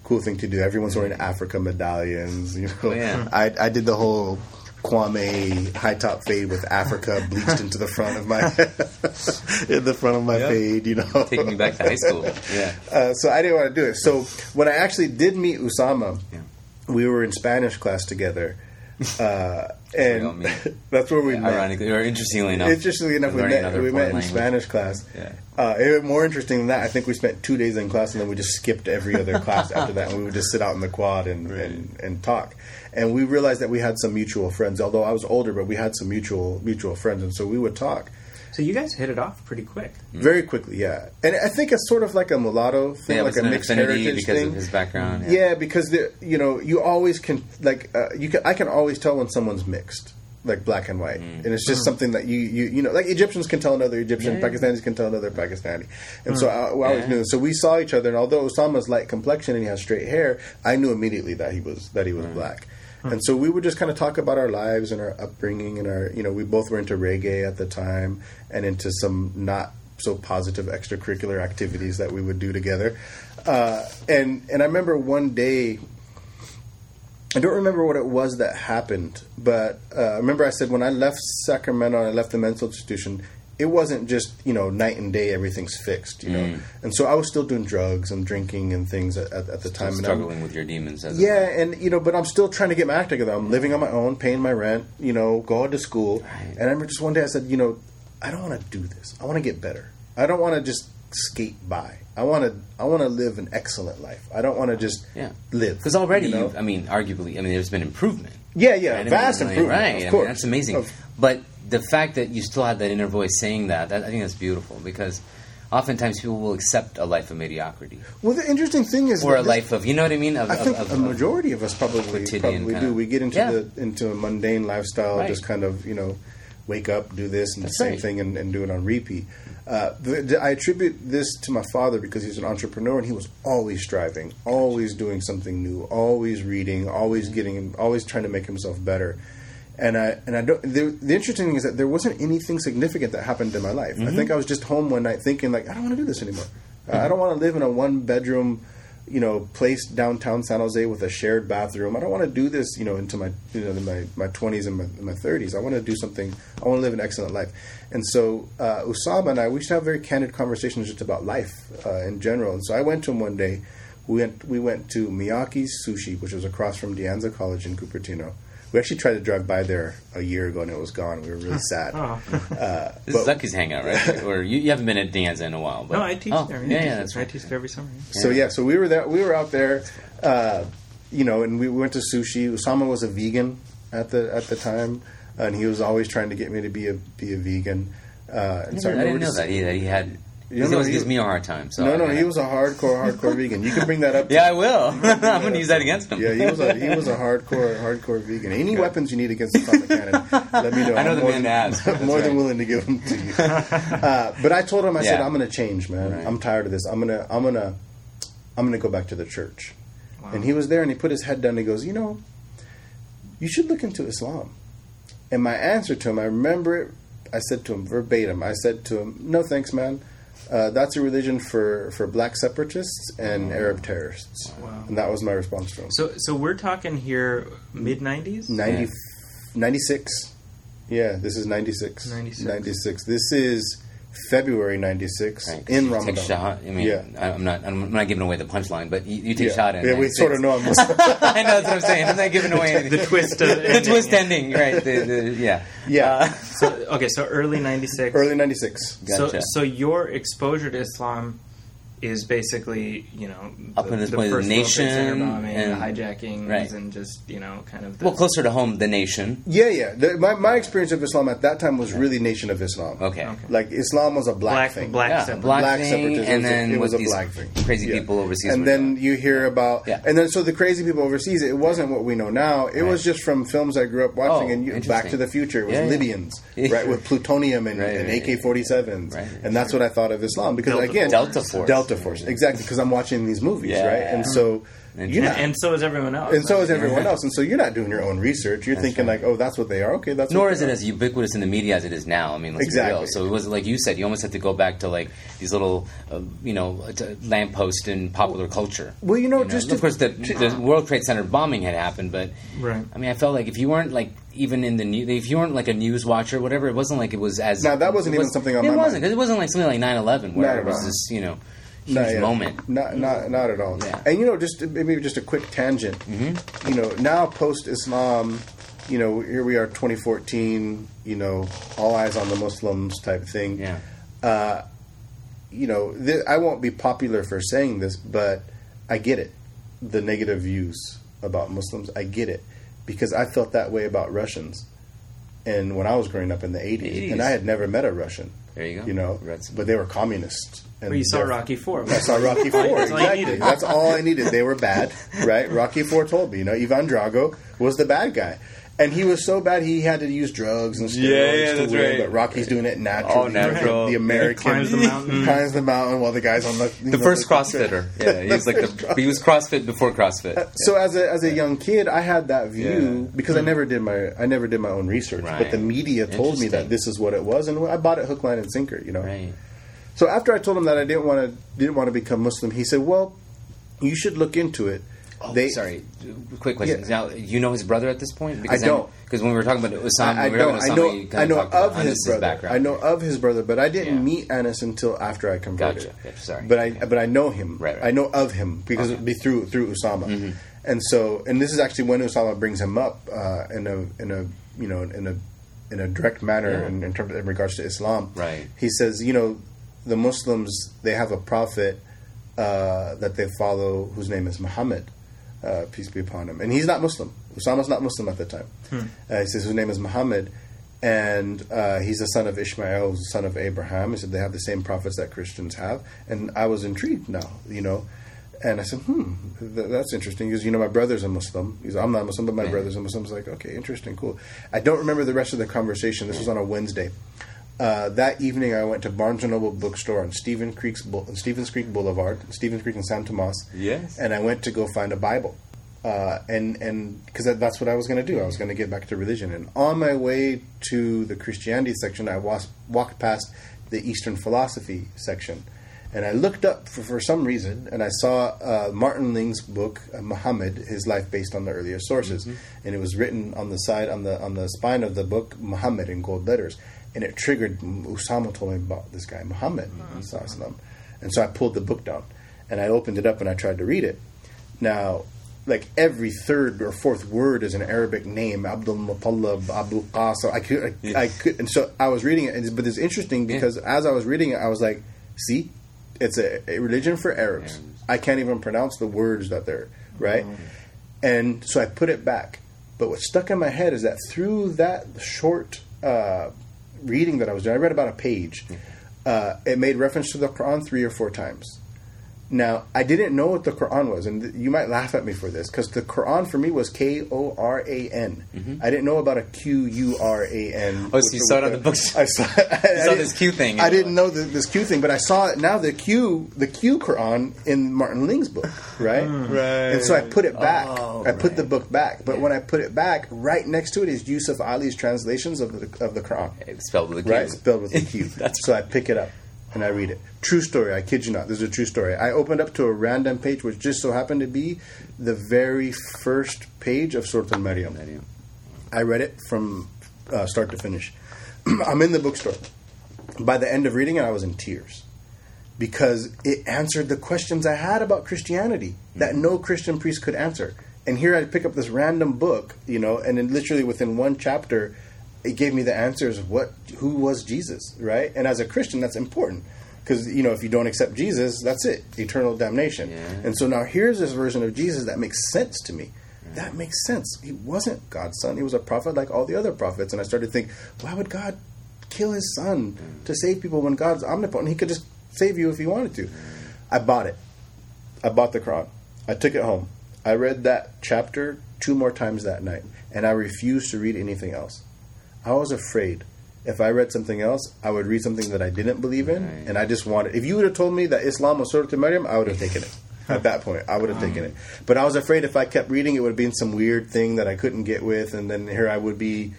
Cool thing to do. Everyone's wearing Africa medallions. You know, Oh. I, I did the whole Kwame high top fade with Africa bleached into the front of my in the front of my Yeah. fade. You know, Taking me back to high school. Yeah. uh, so I didn't want to do it. So when I actually did meet Usama, Yeah. We were in Spanish class together, uh, and that's where we met. Ironically, or interestingly enough, Interestingly enough, we met, we met in language. Spanish class. Yeah. Uh, it more interesting than that. I think we spent two days in class, and then we just skipped every other class after that, and we would just sit out in the quad and, and, and talk. And we realized that we had some mutual friends. Although I was older, but we had some mutual mutual friends, and so we would talk So you guys hit it off pretty quick. very quickly. Yeah, and I think it's sort of like a mulatto thing, Yeah, like a mixed heritage because thing. of his background? Yeah, because the, you know you always can like uh, you can I can always tell when someone's mixed, like black and white, and it's just something that you you you know like Egyptians can tell another Egyptian, Mm. Yeah. Pakistanis can tell another Pakistani, and so I, we always Yeah. knew. So we saw each other, and although Usama's light complexion and he has straight hair, I knew immediately that he was that he was black. And so we would just kind of talk about our lives and our upbringing and our, you know, we both were into reggae at the time and into some not so positive extracurricular activities that we would do together. Uh, and and I remember one day, I don't remember what it was that happened, but uh, I remember I said when I left Sacramento and I left the mental institution, it wasn't just you know night and day everything's fixed, you know. Mm. And so I was still doing drugs and drinking and things at, at, at the time. and I'm- struggling with your demons. As well. yeah, and you know, but I'm still trying to get my act together. I'm living on my own, paying my rent, you know, going to school. And I remember just one day I said, you know, I don't want to do this. I want to get better. I don't want to just skate by. I want to. I want to live an excellent life. I don't want to just yeah, live. because already, you know? I mean, arguably, I mean, there's been improvement. yeah, yeah, Right? I mean, vast improvement. right? Of I mean, that's amazing. Of- But the fact that you still had that inner voice saying that, that I think that's beautiful because oftentimes people will accept a life of mediocrity well, the interesting thing is, or a life of, you know what I mean? Of, I of- think of- a majority of us probably probably do. We get into Yeah. the into a mundane lifestyle, Right. just kind of you know, wake up, do this, and That's the same right. thing, and, and do it on repeat. Uh, I attribute this to my father because he's an entrepreneur and he was always striving, always doing something new, always reading, always getting, always trying to make himself better. And I and I don't. The, the interesting thing is that there wasn't anything significant that happened in my life. I think I was just home one night thinking like, I don't want to do this anymore. I don't want to live in a one bedroom you know, place downtown San Jose with a shared bathroom. I don't want to do this, you know, into my, you know, my my twenties and my, my thirties. I want to do something. I want to live an excellent life. And so uh, Usama and I, we used to have very candid conversations just about life uh, in general. And so I went to him one day. We went we went to Miyaki's Sushi, which was across from De Anza College in Cupertino. We actually tried to drive by there a year ago and it was gone. We were really sad. Oh. Uh, this is but- Lucky's hangout, right? or you, you haven't been at De Anza in a while. But, No, I teach oh, there. Yeah, yeah, that's I teach there every summer. So yeah, so we were there. We were out there, uh, you know, and we went to sushi. Usama was a vegan at the at the time, and he was always trying to get me to be a be a vegan. Uh, and so I remember didn't know just- that he, that he had. He gives me a hard time. So No, no, he was a hardcore, hardcore vegan. You can bring that up. to Yeah, I will. I'm going to use that against him. Yeah, he was a he was a hardcore, hardcore vegan. Any weapons you need against the Canon, let me know. I know I'm the more man than, to ask. That's more than willing to give them to you. Uh, but I told him, I said, I'm going to change, man. Right. I'm tired of this. I'm gonna, I'm gonna, I'm gonna go back to the church. Wow. And he was there, and he put his head down. and He goes, you know, you should look into Islam. And my answer to him, I remember it. I said to him verbatim. I said to him, "No thanks, man. Uh, that's a religion for, for black separatists and Arab terrorists." Wow. And that was my response to him. So, so we're talking here mid '90s. 90, 96. Yeah, this is 96. 96. 96. This is February 96 Right, 'cause in you Ramadan. Take shot. I mean, Yeah. I, I'm not. I'm not giving away the punchline, but you, you take yeah, shot in. yeah we 96. sort of know I'm I know that's what I'm saying. I'm not giving away anything. The twist the ending, twist yeah. ending, right? The, the, yeah, Yeah. Uh, So, okay, so early '96. Early 96. So, Gotcha. so your exposure to Islam is basically, you know, Up in this point, the first World Trade nation Center bombing, and- the hijackings, right. and just you know, kind of. The, well, closer to home, the nation. Yeah, yeah. The, my, my experience of Islam at that time was really Nation of Islam. Okay. Okay. Like Islam was a black, Black- thing. black- Yeah, separate- black, Black thing, separatism and was a- then it was a black thing. crazy Yeah. people overseas. and then doing. you hear about, Yeah. and then so the crazy people overseas. It wasn't what we know now. It was just from films I grew up watching. Oh, and you, Back to the Future it was Yeah, yeah. Libyans, Yeah. right, with plutonium and, Right, and right, AK-47s, Right. and that's what I thought of Islam because again, Delta Force. Delta metaphors exactly because I'm watching these movies, Yeah. right? And so And- you're not, and so is everyone else. and so is everyone else, and so you're not doing your own research. You're thinking right. like, oh, that's what they are. Okay, that's Nor what is they it are. as ubiquitous in the media as it is now. I mean, let's Exactly. real. So it was like you said, you almost have to go back to like these little, uh, you know, t- lampposts in popular culture. Well, you know, just of to- course, the, the World Trade Center bombing had happened, but Right. I mean, I felt like if you weren't like even in the news, if you weren't like a news watcher, or whatever, it wasn't like it was as. Now, that wasn't even was- something on it my wasn't mind. because it wasn't like something like 9-11 where Not it was just you know, moment. Not not not at all. Yeah. And you know, just maybe just a quick tangent. Mm-hmm. You know, now post Islam, you know, here we are, 2014. You know, all eyes on the Muslims type thing. Yeah. You know, th- I won't be popular for saying this, but I get it. The negative views about Muslims, I get it because I felt that way about Russians. And when I was growing up in the 80s, 80s. and I had never met a Russian. There you go. You know, but they were communists. And But you saw Rocky Four. I saw Rocky Four. That's all exactly. needed. That's all I needed. They were bad, right? Rocky Four told me. You know, Ivan Drago was the bad guy, and he was so bad he had to use drugs and steroids Yeah, yeah, to win. right. But Rocky's doing it naturally. All natural. The American Climbs the mountain. climbs the mountain while the guy's on the The know, first the- CrossFitter. Yeah, he was like the he was CrossFit before CrossFit. So as a as a young kid, I had that view Yeah. because I hmm. never did my I never did my own research, Right. but the media told me that this is what it was, and I bought it hook, line, and sinker. You know. Right. So after I told him that I didn't want to didn't want to become Muslim, he said, "Well, you should look into it." Oh, They- sorry. Quick question. Yeah. Now, you know his brother at this point? Because I don't. Because when we were talking about Usama, I, I we don't. talking I know. Kinda I know of his Anis's brother. background. I know of his brother, but I didn't Yeah. meet Anis until after I converted. Gotcha. Gotcha. Sorry. But I Okay. but I know him. Right, right. I know of him because it'd be through through Usama. Mm-hmm. And so and this is actually when Usama brings him up uh, in a in a you know in a in a direct manner Yeah. in, in terms in regards to Islam. Right. He says, you know, the Muslims they have a prophet uh, that they follow whose name is Muhammad, uh, peace be upon him, and he's not Muslim. Usama's not Muslim at the time. Uh, he says his name is Muhammad, and uh, he's the son of Ishmael, the son of Abraham. He said they have the same prophets that Christians have, and I was intrigued now, you know. And I said, hmm, th- that's interesting. Because, you know, my brother's a Muslim. He's, I'm not a Muslim, but my Yeah. brother's a Muslim. I was like, okay, interesting, cool. I don't remember the rest of the conversation. This was on a Wednesday. Uh, that evening, I went to Barnes and Noble bookstore on Stephen Creek's Stevens Creek Boulevard, Stevens Creek and San Tomas. Yes. And I went to go find a Bible, uh, and and because that's what I was going to do. I was going to get back to religion. And on my way to the Christianity section, I was, walked past the Eastern philosophy section, and I looked up for, for some reason, and I saw uh, Martin Lings' book, uh, Muhammad, his life based on the earlier sources, and it was written on the side on the on the spine of the book Muhammad in gold letters, and it triggered. Usama told me about this guy Muhammad, sallallahu and so I pulled the book down, and I opened it up and I tried to read it. Now, like every third or fourth word is an Arabic name, Abdul Muttalib, Abu Qasim. I could, I, I could, and so I was reading it, and, but it's interesting because as I was reading it, I was like, see, it's a, a religion for Arabs. I can't even pronounce the words that they're right, and so I put it back. But what stuck in my head is that through that short uh, reading that I was doing, I read about a page. Uh, it made reference to the Quran three or four times. Now, I didn't know what the Quran was, and th- you might laugh at me for this because the Quran for me was K O R A N. I didn't know about a Q U R A N. Mm-hmm. Oh, so you saw it on the books. I saw, I saw didn't- this Q thing. I didn't know the, this Q thing, but I saw it now. The Q, the Q Quran in Martin Lings' book, right? Right. And so I put it back. Oh, I put the book back, but when I put it back, right next to it is Yusuf Ali's translations of the of the Quran It's spelled with a Q. right? Spelled with a Q. That's so I pick it up and I read it. True story. I kid you not. This is a true story. I opened up to a random page, which just so happened to be the very first page of Surah Al-Maryam. I read it from uh, start to finish. I'm in the bookstore. By the end of reading it, I was in tears because it answered the questions I had about Christianity that no Christian priest could answer. And here I pick up this random book, you know, and then literally within one chapter, it gave me the answers of what who was Jesus, right? And as a Christian, that's important because you know if you don't accept Jesus, that's it, eternal damnation. Yeah. And so now here's this version of Jesus that makes sense to me. That makes sense. He wasn't God's son. He was a prophet like all the other prophets. And I started to think, why would God kill his son to mm. save people when God's omnipotent? He could just save you if he wanted to. I bought it. I bought the Quran. I took it home. I read that chapter two more times that night, and I refused to read anything else. I was afraid if I read something else, I would read something that I didn't believe in, Right. and I just wanted. If you would have told me that Islam was Surah Maryam, I would have taken it. At that point, I would have taken it. But I was afraid if I kept reading, it would have been some weird thing that I couldn't get with, and then here I would be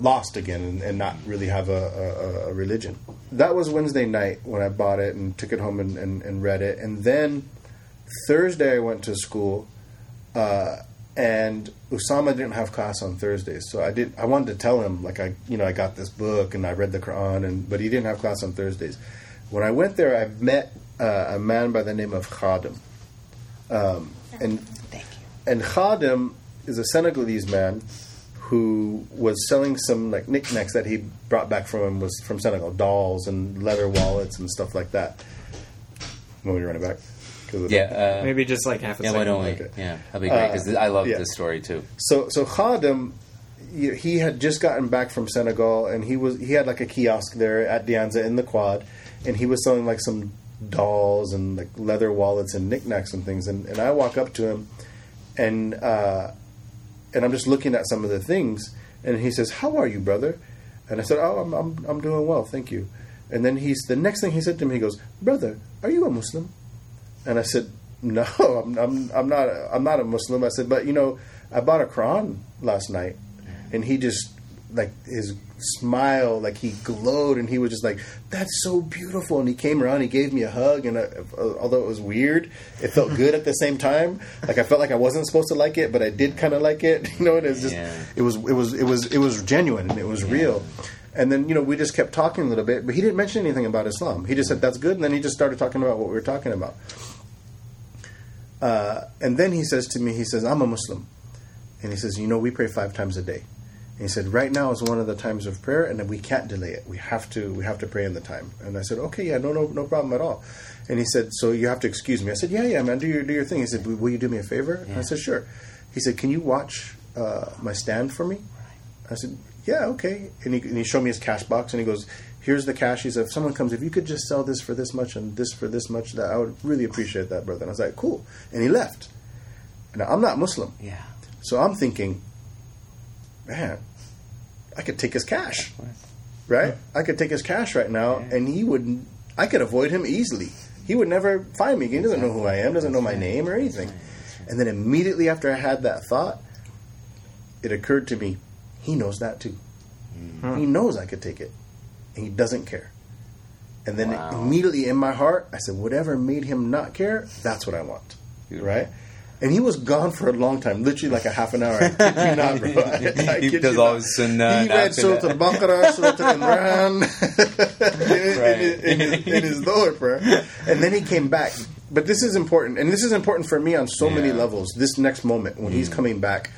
lost again and, and not really have a, a, a religion. That was Wednesday night when I bought it and took it home and, and, and read it. And then Thursday I went to school, uh, and Usama didn't have class on Thursdays, so I did. I wanted to tell him like I, you know, I got this book and I read the Quran, and but he didn't have class on Thursdays. When I went there, I met uh, a man by the name of Khadim, um, and and Khadim is a Senegalese man who was selling some like knickknacks that he brought back from him was from Senegal, dolls and leather wallets and stuff like that. Want me to run it back? 'Cause of- Yeah, uh, Maybe just like half a yeah. second. Why don't we? Okay. Yeah, that'd be great because I love yeah. this story too. So so Khadim, he had just gotten back from Senegal, and he was he had like a kiosk there at De Anza in the Quad, and he was selling like some dolls and like leather wallets and knickknacks and things. And, and I walk up to him, and uh, and I'm just looking at some of the things, and he says, "How are you, brother?" And I said, "Oh, I'm I'm, I'm doing well, thank you." And then he's the next thing he said to me, he goes, "Brother, are you a Muslim?" And I said, "No, I'm, I'm, I'm not. A, I'm not a Muslim." I said, "But you know, I bought a Quran last night," and he just like his smile, like he glowed, and he was just like, "That's so beautiful." And he came around, he gave me a hug, and I, uh, although it was weird, it felt good at the same time. Like I felt like I wasn't supposed to like it, but I did kind of like it. You know, and it was just, Yeah. it was, it was, it was, it was genuine and it was real. And then you know we just kept talking a little bit, but he didn't mention anything about Islam. He just said that's good, and then he just started talking about what we were talking about. Uh, and then he says to me, he says, "I'm a Muslim," and he says, "You know, we pray five times a day." And he said, "Right now is one of the times of prayer, and we can't delay it. We have to, we have to pray in the time." And I said, "Okay, yeah, no, no, no problem at all." And he said, "So you have to excuse me." I said, "Yeah, yeah, man, do your do your thing." He said, "Will you do me a favor?" And I said, "Sure." He said, "Can you watch uh, my stand for me?" I said, "Yeah, okay." And he, and he showed me his cash box, and he goes, "Here's the cash." He said, "If someone comes, if you could just sell this for this much and this for this much, that I would really appreciate that, brother." And I was like, "Cool." And he left. Now I'm not Muslim, Yeah, so I'm thinking, man, I could take his cash, right? I could take his cash right now, and he would. I could avoid him easily. He would never find me. He doesn't know who I am. Doesn't know my name or anything. And then immediately after I had that thought, it occurred to me, he knows that too. He knows I could take it, and he doesn't care. And then Wow. immediately in my heart, I said, whatever made him not care, that's what I want, right? And he was gone for a long time, literally like a half an hour. I kid you not, bro. I, I He does all his sunnah He read Surah Al-Baqarah, Surah Al-Imran in, Right. his, in, his, in his lower prayer. And then he came back. But this is important, and this is important for me on so many Yeah. Mm. levels, this next moment when he's coming back,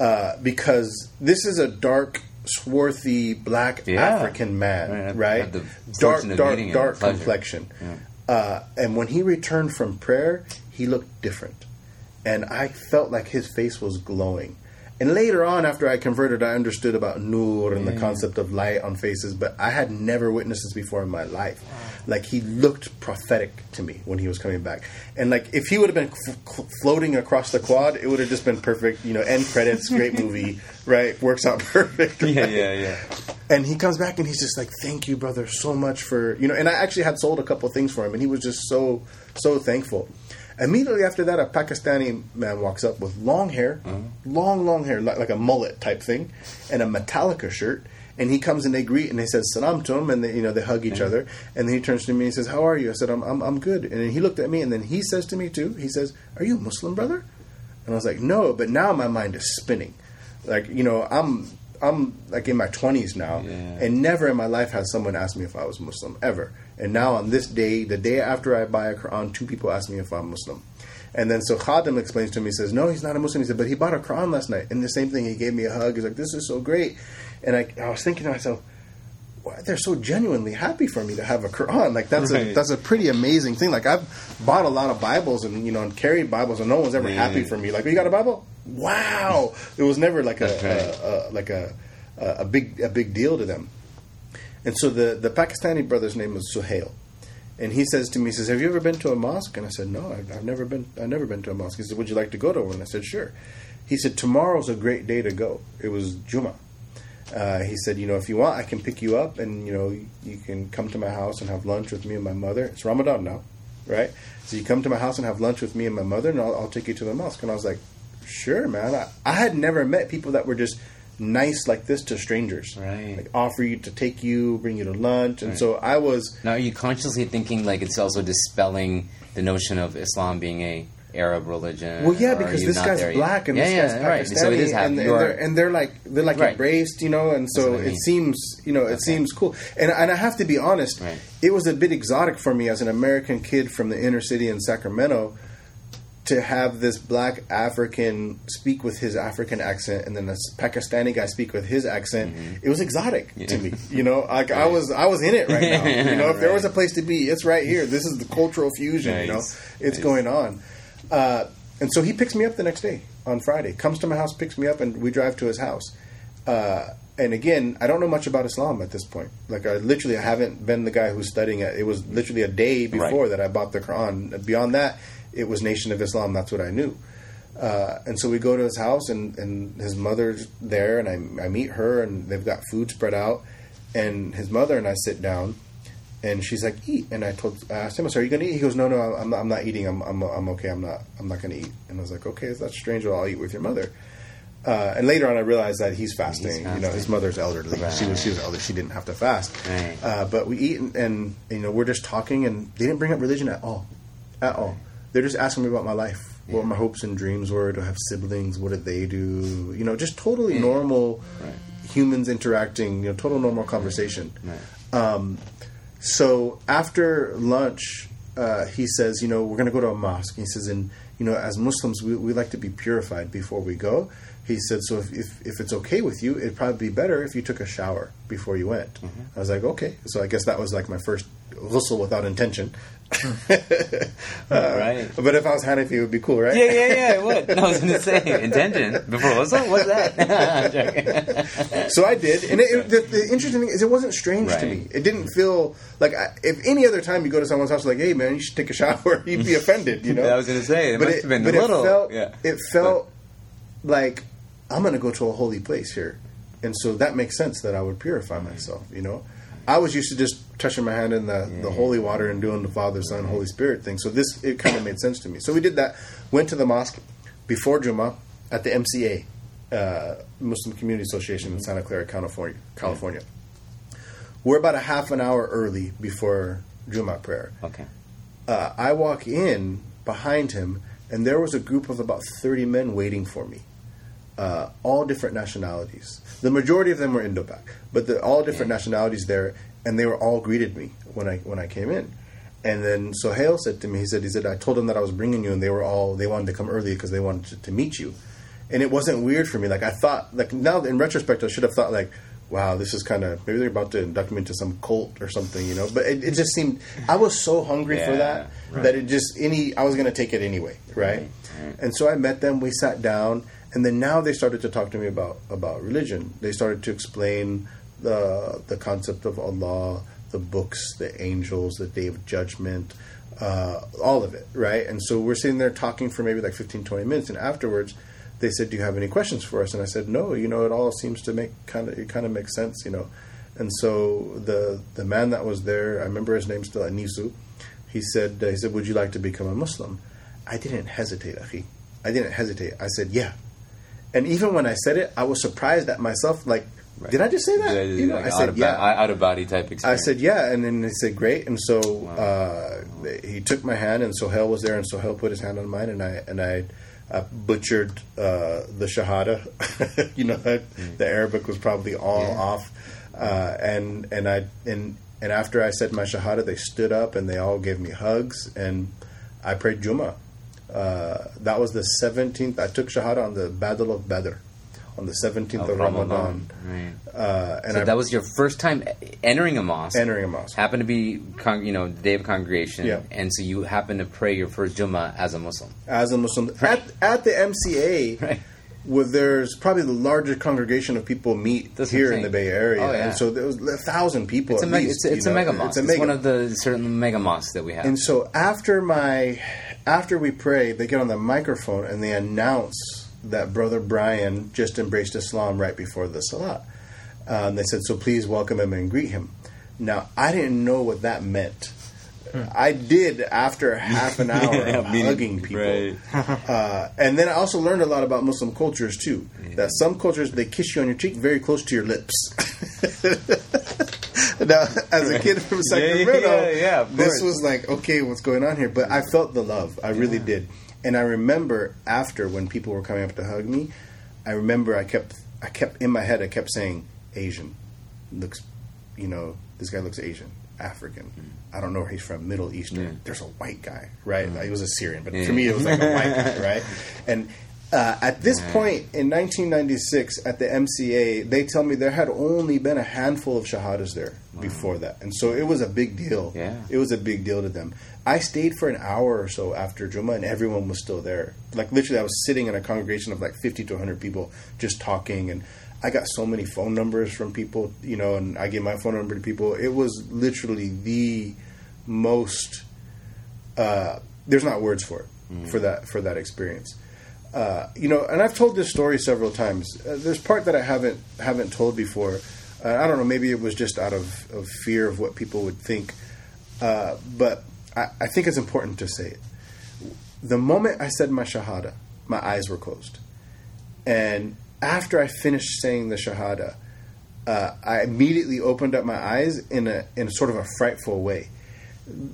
uh, because this is a dark, swarthy, black Yeah. African man, Right, I've right? the Dark, dark, dark complexion. Uh, and when he returned from prayer, he looked different. And I felt like his face was glowing. And later on, after I converted, I understood about nur and the concept of light on faces, but I had never witnessed this before in my life. Like he looked prophetic to me when he was coming back, and like if he would have been f- floating across the quad, it would have just been perfect. You know, end credits, great movie, right? Works out perfect. Yeah, right? yeah, yeah. And he comes back and he's just like, "Thank you, brother, so much for you know." And I actually had sold a couple things for him, and he was just so so thankful. Immediately after that, a Pakistani man walks up with long hair, mm-hmm. long long hair, like, like a mullet type thing, and a Metallica shirt. And he comes and they greet and they says salam to him and they, you know they hug each mm-hmm. other. And then he turns to me and he says how are you? I said I'm, I'm I'm good. And then he looked at me and then he says to me too he says are you a Muslim brother? And I was like, no, but now my mind is spinning. Like, you know, I'm I'm like in my twenties now, Yeah. and never in my life has someone asked me if I was Muslim ever. And now on this day, the day after I buy a Quran, two people ask me if I'm Muslim. And then so Khadim explains to me, he says, no, he's not a Muslim. He said, but he bought a Quran last night. And the same thing, he gave me a hug. He's like, this is so great. And I, I was thinking to myself, why they're so genuinely happy for me to have a Quran. Like that's a that's a pretty amazing thing. Like I've bought a lot of Bibles and you know and carried Bibles and no one's ever Yeah. happy for me. Like, oh, you got a Bible? Wow! It was never like a, a, a like a, a a big a big deal to them. And so the the Pakistani brother's name was Suhail. And he says to me, he says, "Have you ever been to a mosque?" And I said, "No, I've, I've never been. I've never been to a mosque." He said, "Would you like to go to one?" And I said, "Sure." He said, "Tomorrow's a great day to go." It was Juma, Uh, he said, you know, if you want, I can pick you up, and you know, you can come to my house and have lunch with me and my mother. It's Ramadan now, right? So you come to my house and have lunch with me and my mother, and I'll, I'll take you to the mosque. And I was like, sure, man. I, I had never met people that were just nice like this to strangers, Right. Like offer you to take you, bring you to lunch, and Right. so I was. Now, are you consciously thinking like it's also dispelling the notion of Islam being a Arab religion? Well, yeah, because this guy's there yet? black and yeah, this yeah, guy's Pakistani, right. So it is and, happening. and You they're and they're like they're like Right. embraced, you know, and so it mean. seems you know it seems cool. And and I have to be honest, Right. it was a bit exotic for me as an American kid from the inner city in Sacramento to have this black African speak with his African accent, and then a Pakistani guy speak with his accent. It was exotic to me, you know. Like I was, I was in it right now. You know, if there was a place to be, it's right here. This is the cultural fusion. You know, it's Nice. going on. Uh, and so he picks me up the next day on Friday. Comes to my house, picks me up, and we drive to his house. Uh, and again, I don't know much about Islam at this point. Like I literally, I haven't been the guy who's studying it. It was literally a day before Right. that I bought the Quran. Beyond that, it was Nation of Islam. That's what I knew. Uh, and so we go to his house, and, and his mother's there, and I, I meet her, and they've got food spread out. And his mother and I sit down, and she's like, "Eat." And I told, I asked him, "So are you going to eat?" He goes, "No, no, I'm not, I'm not eating. I'm, I'm, I'm okay. I'm not, I'm not going to eat." And I was like, "Okay, that's strange. Well, I'll eat with your mother." Uh, and later on, I realized that he's fasting. You know, his mother's elderly. She was, she was elderly. She didn't have to fast. Right. Uh, but we eat, and, and you know, we're just talking, and they didn't bring up religion at all, at all. They're just asking me about my life, what my hopes and dreams were. Do I have siblings? What did they do? You know, just totally normal Right. humans interacting. You know, total normal conversation. Right. So after lunch, uh, he says, you know, we're going to go to a mosque. He says, and you know, as Muslims, we, we like to be purified before we go. He said, so if, if, if it's okay with you, it'd probably be better if you took a shower before you went. I was like, okay. So I guess that was like my first ghusl without intention. Hmm. right. But if I was Hanafi, it would be cool, right? Yeah, yeah, yeah. It would. No, I was going to say intention before. What's that? What's that? So I did, and it, it, the, the interesting thing is, it wasn't strange to me. It didn't feel like I, if any other time you go to someone's house, like, "Hey, man, you should take a shower," you'd be offended, you know. I was going to say it but it, but a little. It felt, yeah. it felt like I'm going to go to a holy place here, and so that makes sense that I would purify myself. You know, I was used to just touching my hand in the, the holy water and doing the Father, Son, Holy Spirit thing. So this it kind of made sense to me. So we did that. Went to the mosque before Juma at the MCA, uh, Muslim Community Association in Santa Clara, California. California. We're about a half an hour early before Juma prayer Okay. uh, I walk in behind him, and there was a group of about 30 men waiting for me, uh, all different nationalities. The majority of them were Indo-Pak, but the, all different nationalities there, and they were all greeted me when I when I came in. And then Sohail said to me, he said, he said, I told them that I was bringing you, and they were all they wanted to come early because they wanted to, to meet you. And it wasn't weird for me. Like I thought, like now in retrospect, I should have thought like, wow, this is kind of maybe they're about to induct me into some cult or something, you know. But it, it just seemed I was so hungry for that right. that it just any I was going to take it anyway, right? And so I met them. We sat down, and then now they started to talk to me about about religion. They started to explain the the concept of Allah, the books, the angels, the day of judgment, uh, all of it, right? And so we're sitting there talking for maybe like 15, 20 minutes, and afterwards they said, "Do you have any questions for us?" And I said, "No. You know, it all seems to make kind of it kind of makes sense, you know." And so the the man that was there, I remember his name still, Anisu. He said, "He said, would you like to become a Muslim?" I didn't hesitate, Akhi. I didn't hesitate. I said, "Yeah." And even when I said it, I was surprised at myself. Like, did I just say that? Yeah, You know, like I said, "Yeah." out of body type experience. I said, yeah, and then they said, great. And so uh, he took my hand, and Sohail was there, and Sohail put his hand on mine, and I and I uh, butchered uh, the shahada. you know, that the Arabic was probably all off, uh, and and I and and after I said my shahada, they stood up and they all gave me hugs, and I prayed Juma. Uh, that was the seventeenth. I took shahada on the Battle of Badr, on the seventeenth Oh, of Ramadan. Right. Uh, and So I that was your first time entering a mosque. entering a mosque. Happened to be, con- you know, the day of congregation, Yeah. and so you happened to pray your first Jummah as a Muslim. as a Muslim at at the MCA, Right. where there's probably the largest congregation of people meet That's here in the. Bay Area, Oh, yeah. and so there was a thousand people. It's a mega, least, it's, it's a mega mosque. It's a It's, one of the certain mega mosques that we have. and so after my after we pray, they get on the microphone and they announce that Brother Brian just embraced Islam right before the Salat. Um, they said, "So please welcome him and greet him." Now I didn't know what that meant. I did after half an hour Yeah, of meaning- hugging people, right. uh, and then I also learned a lot about Muslim cultures too. That some cultures they kiss you on your cheek very close to your lips. now, as a kid from Yeah, yeah, Sacramento, yeah, yeah, this was like, okay, what's going on here? But I felt the love. I really did. And I remember after when people were coming up to hug me, I remember I kept, I kept in my head, I kept saying, Asian looks, you know, this guy looks Asian, African. I don't know where he's from, Middle Eastern. Yeah. There's a white guy, right? He was a Syrian, but Yeah. for me, it was like a white guy, right? And uh, at this point in 1996 at the MCA, they tell me there had only been a handful of shahadas there before that, and so it was a big deal. Yeah. it was a big deal to them. I stayed for an hour or so after Juma, and everyone was still there. Like literally, I was sitting in a congregation of like 50 to 100 people, just talking, and I got so many phone numbers from people, you know, and I gave my phone number to people. It was literally the most. Uh, there's not words for it for that for that experience. Uh, you know, and I've told this story several times. Uh, there's part that I haven't haven't told before. Uh, I don't know. Maybe it was just out of, of fear of what people would think. Uh, but I, I think it's important to say it. The moment I said my shahada, my eyes were closed, and after I finished saying the shahada, uh, I immediately opened up my eyes in a in a sort of a frightful way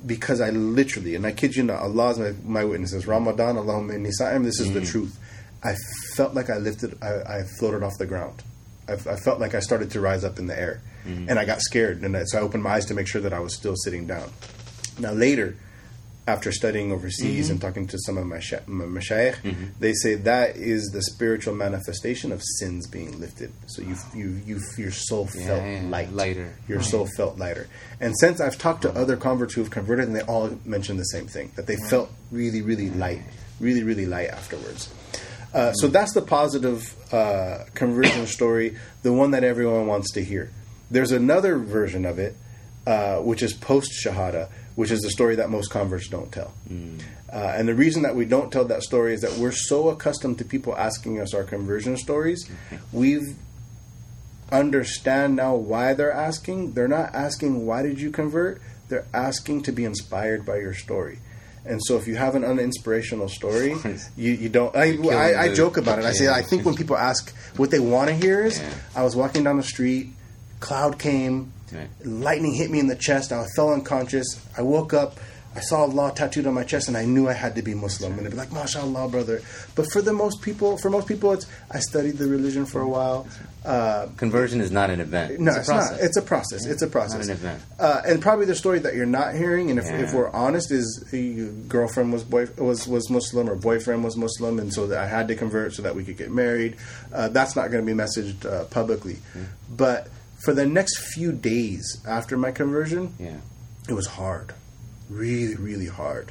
because I literally, and I kid you not, Allah is my, my witness. It's Ramadan, Allahumma inni sa'im. This is the truth. I felt like I lifted, I, I floated off the ground. I, I felt like I started to rise up in the air, and I got scared, and I, so I opened my eyes to make sure that I was still sitting down. Now later, after studying overseas and talking to some of my, sha- my mashayikh, they say that is the spiritual manifestation of sins being lifted. So you you you your soul Yeah, felt yeah, light, lighter. Your soul felt lighter. And since I've talked to other converts who have converted, and they all mention the same thing that they felt really really light, really really light afterwards. Uh, so that's the positive uh, conversion story, the one that everyone wants to hear. There's another version of it, uh, which is post Shahada, which is the story that most converts don't tell. Uh, and the reason that we don't tell that story is that we're so accustomed to people asking us our conversion stories, we've understand now why they're asking. They're not asking why did you convert. They're asking to be inspired by your story. And so, if you have an uninspirational story, you, you don't. I, I, I joke about it. I say I think when people ask what they want to hear is, Yeah. I was walking down the street, cloud came, Right. lightning hit me in the chest. I fell unconscious. I woke up. I saw Allah tattooed on my chest, and I knew I had to be Muslim. And they'd be like, "MashaAllah, brother." But for the most people, for most people, it's I studied the religion for a while. Uh, Conversion is not an event. no, it's, it's, a process. not. It's a process. It's a process. an event. Uh, and probably the story that you're not hearing, and if, Yeah. if we're honest, is your girlfriend was boy was was Muslim or boyfriend was Muslim, and so that I had to convert so that we could get married. Uh, that's not going to be messaged uh, publicly. But for the next few days after my conversion, yeah. it was hard, really, really hard,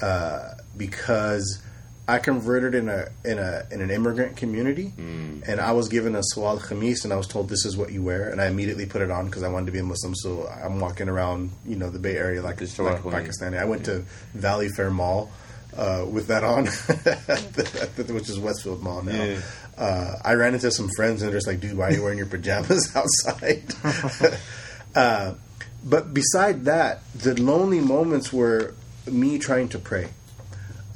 uh, because I converted in a in a in an immigrant community, and I was given a shalwar kameez, and I was told this is what you wear, and I immediately put it on because I wanted to be a Muslim. So I'm walking around, you know, the Bay Area like, like a. Pakistani. I went to Valley Fair Mall. Uh, with that on, which is Westfield Mall now, Yeah. Uh, I ran into some friends and they're just like, "Dude, why are you wearing your pajamas outside?" uh, but beside that, the lonely moments were me trying to pray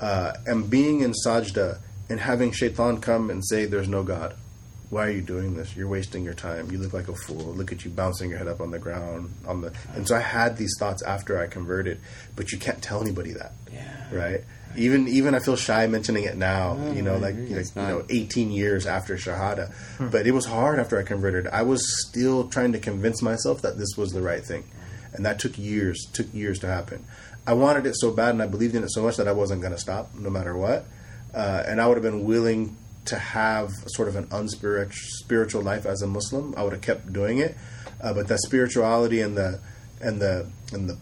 uh, and being in sajda and having shaitan come and say, "There's no God. Why are you doing this? You're wasting your time. You look like a fool. Look at you bouncing your head up on the ground." On the and so I had these thoughts after I converted, but you can't tell anybody that, Yeah. right? Even even I feel shy mentioning it now. No, you know, like you know, you know, 18 years after shahada, but it was hard after I converted. I was still trying to convince myself that this was the right thing, and that took years. Took years to happen. I wanted it so bad, and I believed in it so much that I wasn't going to stop, no matter what. Uh, and I would have been willing to have sort of an unspiritual spiritual life as a Muslim. I would have kept doing it, uh, but that spirituality and the and the and the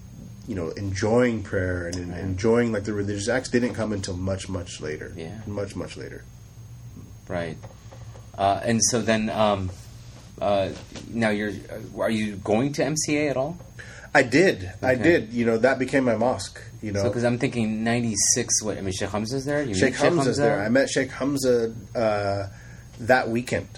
you know enjoying prayer and enjoying like the religious acts didn't come until much much later. Yeah. much much later. Right. Uh, and so then, um, uh, now you're, uh, are you going to MCA at all? I did, I did. You know that became my mosque. You know, So, because I'm thinking 96, what, I mean, Sheikh Hamza's there? You Sheikh meet Hamza's there. I met Sheikh Hamza uh, that weekend.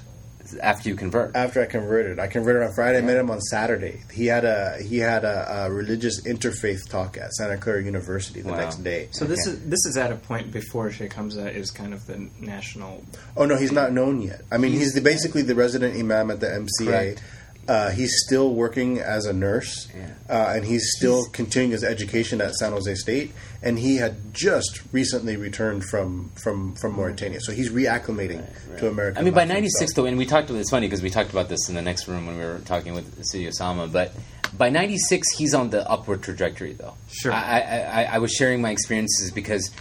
After you convert. after I converted. I converted on Friday. I met him on Saturday. He had a he had a, a religious interfaith talk at Santa Clara University the Wow. next day. So this is this is at a point before Sheikh Hamza is kind of the national. Oh no, he's not known yet. I mean, he's, the, basically the resident imam at the MCA. Correct. Uh, he's still working as a nurse, Yeah. uh, and he's still continuing his education at San Jose State. And he had just recently returned from from from Mauritania, so he's reacclimating to America. I mean, by '96 though, and we talked. It's funny because we talked about this in the next room when we were talking with Sidi Usama. But by '96, he's on the upward trajectory, though. Sure. I, I, I, I was sharing my experiences because,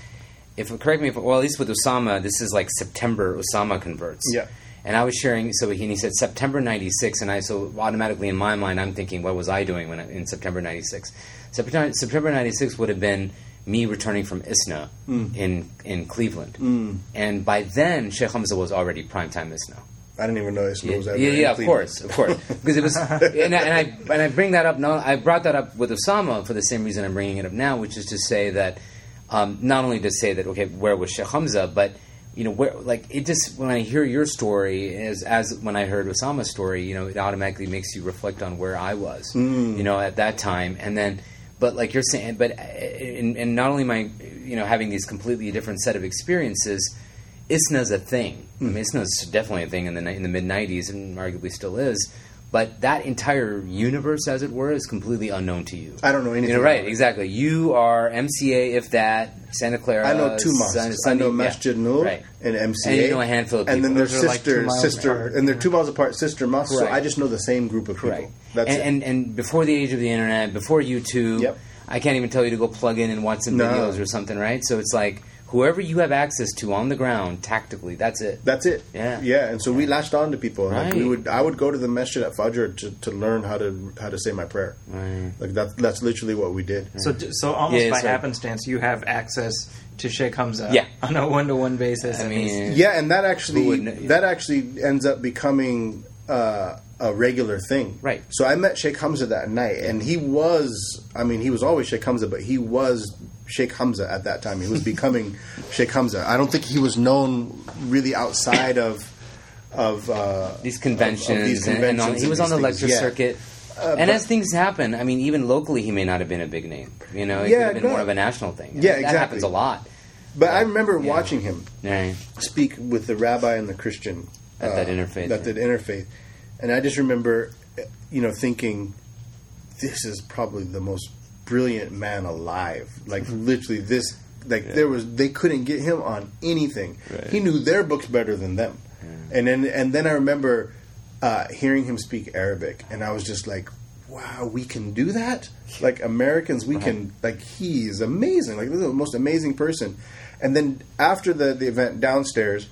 if correct me if well, at least with Usama, this is like September. Usama converts. Yeah. And I was sharing, so he, he said September '96, and I so automatically in my mind I'm thinking, what was I doing when I, in September '96? September September '96 would have been me returning from ISNA Mm. in in Cleveland, and by then Sheikh Hamza was already primetime ISNA. I didn't even know ISNA Yeah, was ever yeah, yeah, of Cleveland. course, of course, because it was, and I, and I and I bring that up. No, I brought that up with Usama for the same reason I'm bringing it up now, which is to say that um, not only to say that okay, where was Sheikh Hamza, but you know, where like it just when I hear your story as as when I heard Usama's story, you know, it automatically makes you reflect on where I was, mm. you know, at that time, and then. But like you're saying, but and, and not only my, you know, having these completely different set of experiences, ISNA's a thing. I mean, mm. ISNA's definitely a thing in the in the mid '90s, and arguably still is. But that entire universe, as it were, is completely unknown to you. I don't know anything You know, right? Exactly. You are MCA, if that, Santa Clara. I know two mosques. Sun- I Sunday- know yeah. Masjid Nur Right. and MCA. And you know a handful of people. And then their are like sister, sister, apart. and they're two miles apart, sister mosques. So I just know the same group of people. That's and, it. and and before the age of the internet, before YouTube, Yep. I can't even tell you to go plug in and watch some No. videos or something, right? So it's like whoever you have access to on the ground, tactically, that's it. That's it. Yeah. yeah. And so we latched on to people. Like we would, I would go to the masjid at Fajr to, to learn how to how to say my prayer. Right. Like that's that's literally what we did. So so almost Yeah, by so- happenstance, you have access to Sheikh Hamza Yeah. on a one to one basis. I mean, Yeah, and that actually wouldn't- yeah. that actually ends up becoming uh, a regular thing. Right. So I met Sheikh Hamza that night, and he was, I mean, he was always Sheikh Hamza, but he was Sheikh Hamza at that time. He was becoming Sheikh Hamza. I don't think he was known really outside of of uh, these conventions, of- of these and- and, on- he was on the lecture yeah. circuit. Uh, and as things happen, I mean, even locally, he may not have been a big name. You know, it Yeah, could have been no. more of a national thing. Yeah, that exactly. happens a lot. But I remember Yeah. watching him Right. speak with the rabbi and the Christian uh, At that interfaith, At that interfaith, and I just remember, uh, you know, thinking, this is probably the most brilliant man alive. Like Mm-hmm. literally, this like there was they couldn't get him on anything. Right. He knew their books better than them. And then and then I remember uh, hearing him speak Arabic, and I was just like. Wow, we can do that. Like Americans, we can. Like he's amazing. Like this is the most amazing person. And then after the the event downstairs,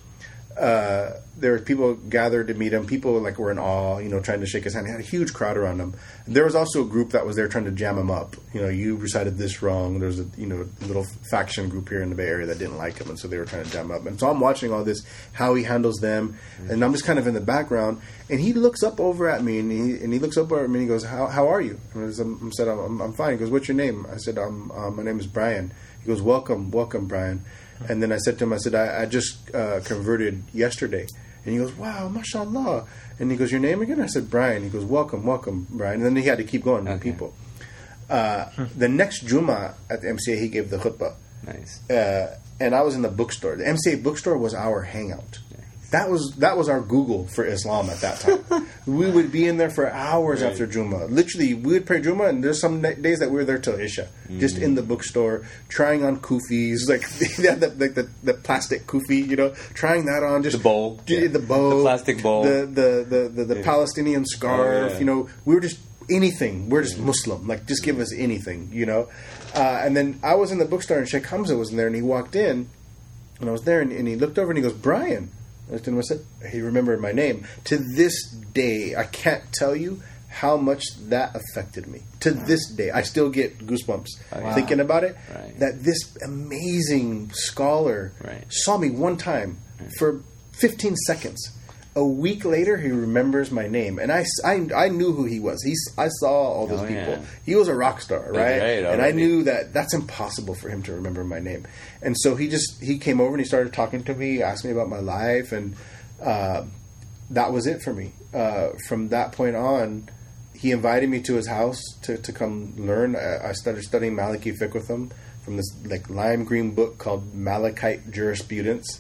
uh, there were people gathered to meet him. People like were in awe, you know, trying to shake his hand. He had a huge crowd around him. There was also a group that was there trying to jam him up. You know, you recited this wrong. There's a you know little faction group here in the Bay Area that didn't like him, and so they were trying to jam him up. And so I'm watching all this, how he handles them, and I'm just kind of in the background. And he looks up over at me, and he and he looks up over at me, and he goes, "How how are you?" And I said, "I'm, I'm fine." He goes, "What's your name?" I said, um, uh, "My name is Brian." He goes, "Welcome, welcome, Brian." And then I said to him, I said, I, I just uh, converted yesterday. And he goes, wow, mashallah. And he goes, your name again? I said, Brian. He goes, welcome, welcome, Brian. And then he had to keep going with Okay. people. Uh, the next Juma at the MCA, he gave the khutbah. Nice. Uh, and I was in the bookstore. The MCA bookstore was our hangout. That was that was our Google for Islam at that time. we would be in there for hours after Juma. Literally, we would pray Juma, and there's some days that we were there till Isha, just in the bookstore, trying on kufis, like the, like the, the plastic kufi, you know, trying that on, just The bowl. Yeah. the bow, The plastic bowl. the the the, the, the Palestinian scarf. Oh, yeah. You know, we were just anything. We're just Muslim. Like, just give us anything. You know. Uh, and then I was in the bookstore, and Sheikh Hamza was in there, and he walked in, and I was there, and, and he looked over, and he goes, "Brian." I looked at. I said, "He remembered my name." To this day, I can't tell you how much that affected me. To this day, I still get goosebumps oh, Wow. thinking about it. Right. That this amazing scholar Right. saw me one time for 15 seconds. A week later, he remembers my name, and I—I knew who he was. He's, I saw all those Oh, people. yeah. He was a rock star, right? right, and I knew that that's impossible for him to remember my name. And so he just he came over and he started talking to me, asked me about my life, and uh, that was it for me. Uh, from that point on, he invited me to his house to, to come learn. I, I started studying Maliki fiqh with him from this like lime green book called Malachite Jurisprudence.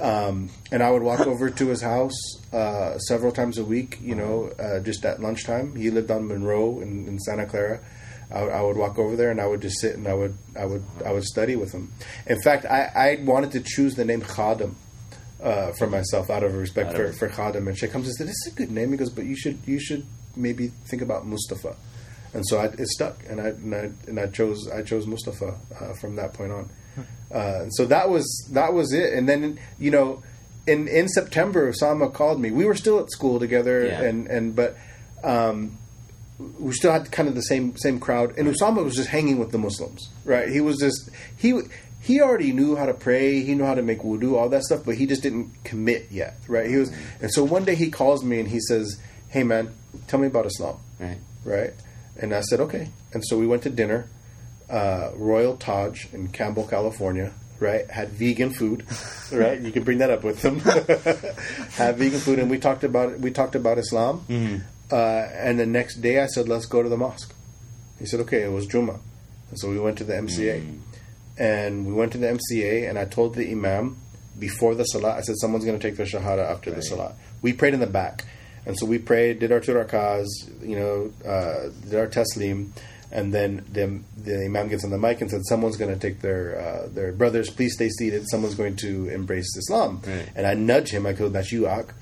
Um, and I would walk over to his house uh, several times a week, you know, uh, just at lunchtime. He lived on Monroe in, in Santa Clara. I, would- I would walk over there and I would just sit and I would I would I would study with him. In fact, I, I wanted to choose the name Khadim uh, for myself out of respect Out for, of- for Khadim. And Sheikh Hamza said, "This is a good name." He goes, "But you should you should maybe think about Mustafa." And so I, it stuck, and I, and I and I chose I chose Mustafa uh, from that point on. Uh, so that was that was it. And then you know, in in September, Usama called me. We were still at school together, Yeah. and and but. Um, we still had kind of the same same crowd, and Usama was just hanging with the Muslims, right? He was just he he already knew how to pray, he knew how to make wudu, all that stuff, but he just didn't commit yet, right? He was, and so one day he calls me and he says, "Hey man, tell me about Islam," Right. right? And I said, "Okay," and so we went to dinner, uh, Royal Taj in Campbell, California. Right, had vegan food. Right, you can bring that up with them. had vegan food, and we talked about we talked about Islam. Uh, and the next day, I said, "Let's go to the mosque." He said, "Okay." It was Juma, and so we went to the MCA, and we went to the MCA, and I told the imam before the salah. I said, "Someone's going to take the shahada after the salah." We prayed in the back, and so we prayed, did our two rakahs, you know, uh, did our taslim, and then the, the imam gets on the mic and said, "Someone's going to take their uh, their brothers. Please stay seated. Someone's going to embrace Islam." Right. And I nudge him. I go, "That's you, Ak."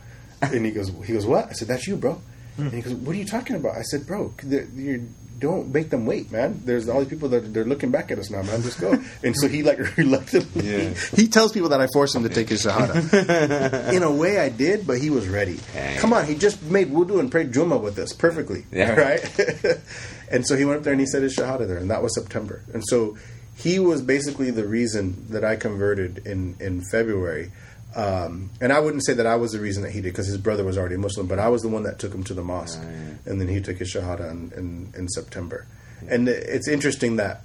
and he goes, "He goes, what?" I said, "That's you, bro." And he goes, "What are you talking about?" I said, "Bro, they're- you don't make them wait, man. There's all these people that they're looking back at us now, man. Just go." and so he like reluctantly, Yeah. he tells people that I forced him to take his shahada. In a way, I did, but he was ready. Dang. Come on, he just made wudu and prayed Juma with us perfectly, Yeah. right? and so he went up there and he said his shahada there, and that was September. And so he was basically the reason that I converted in in February. Um, and I wouldn't say that I was the reason that he did because his brother was already Muslim, but I was the one that took him to the mosque, and then he took his shahada in, in, in September. And it's interesting that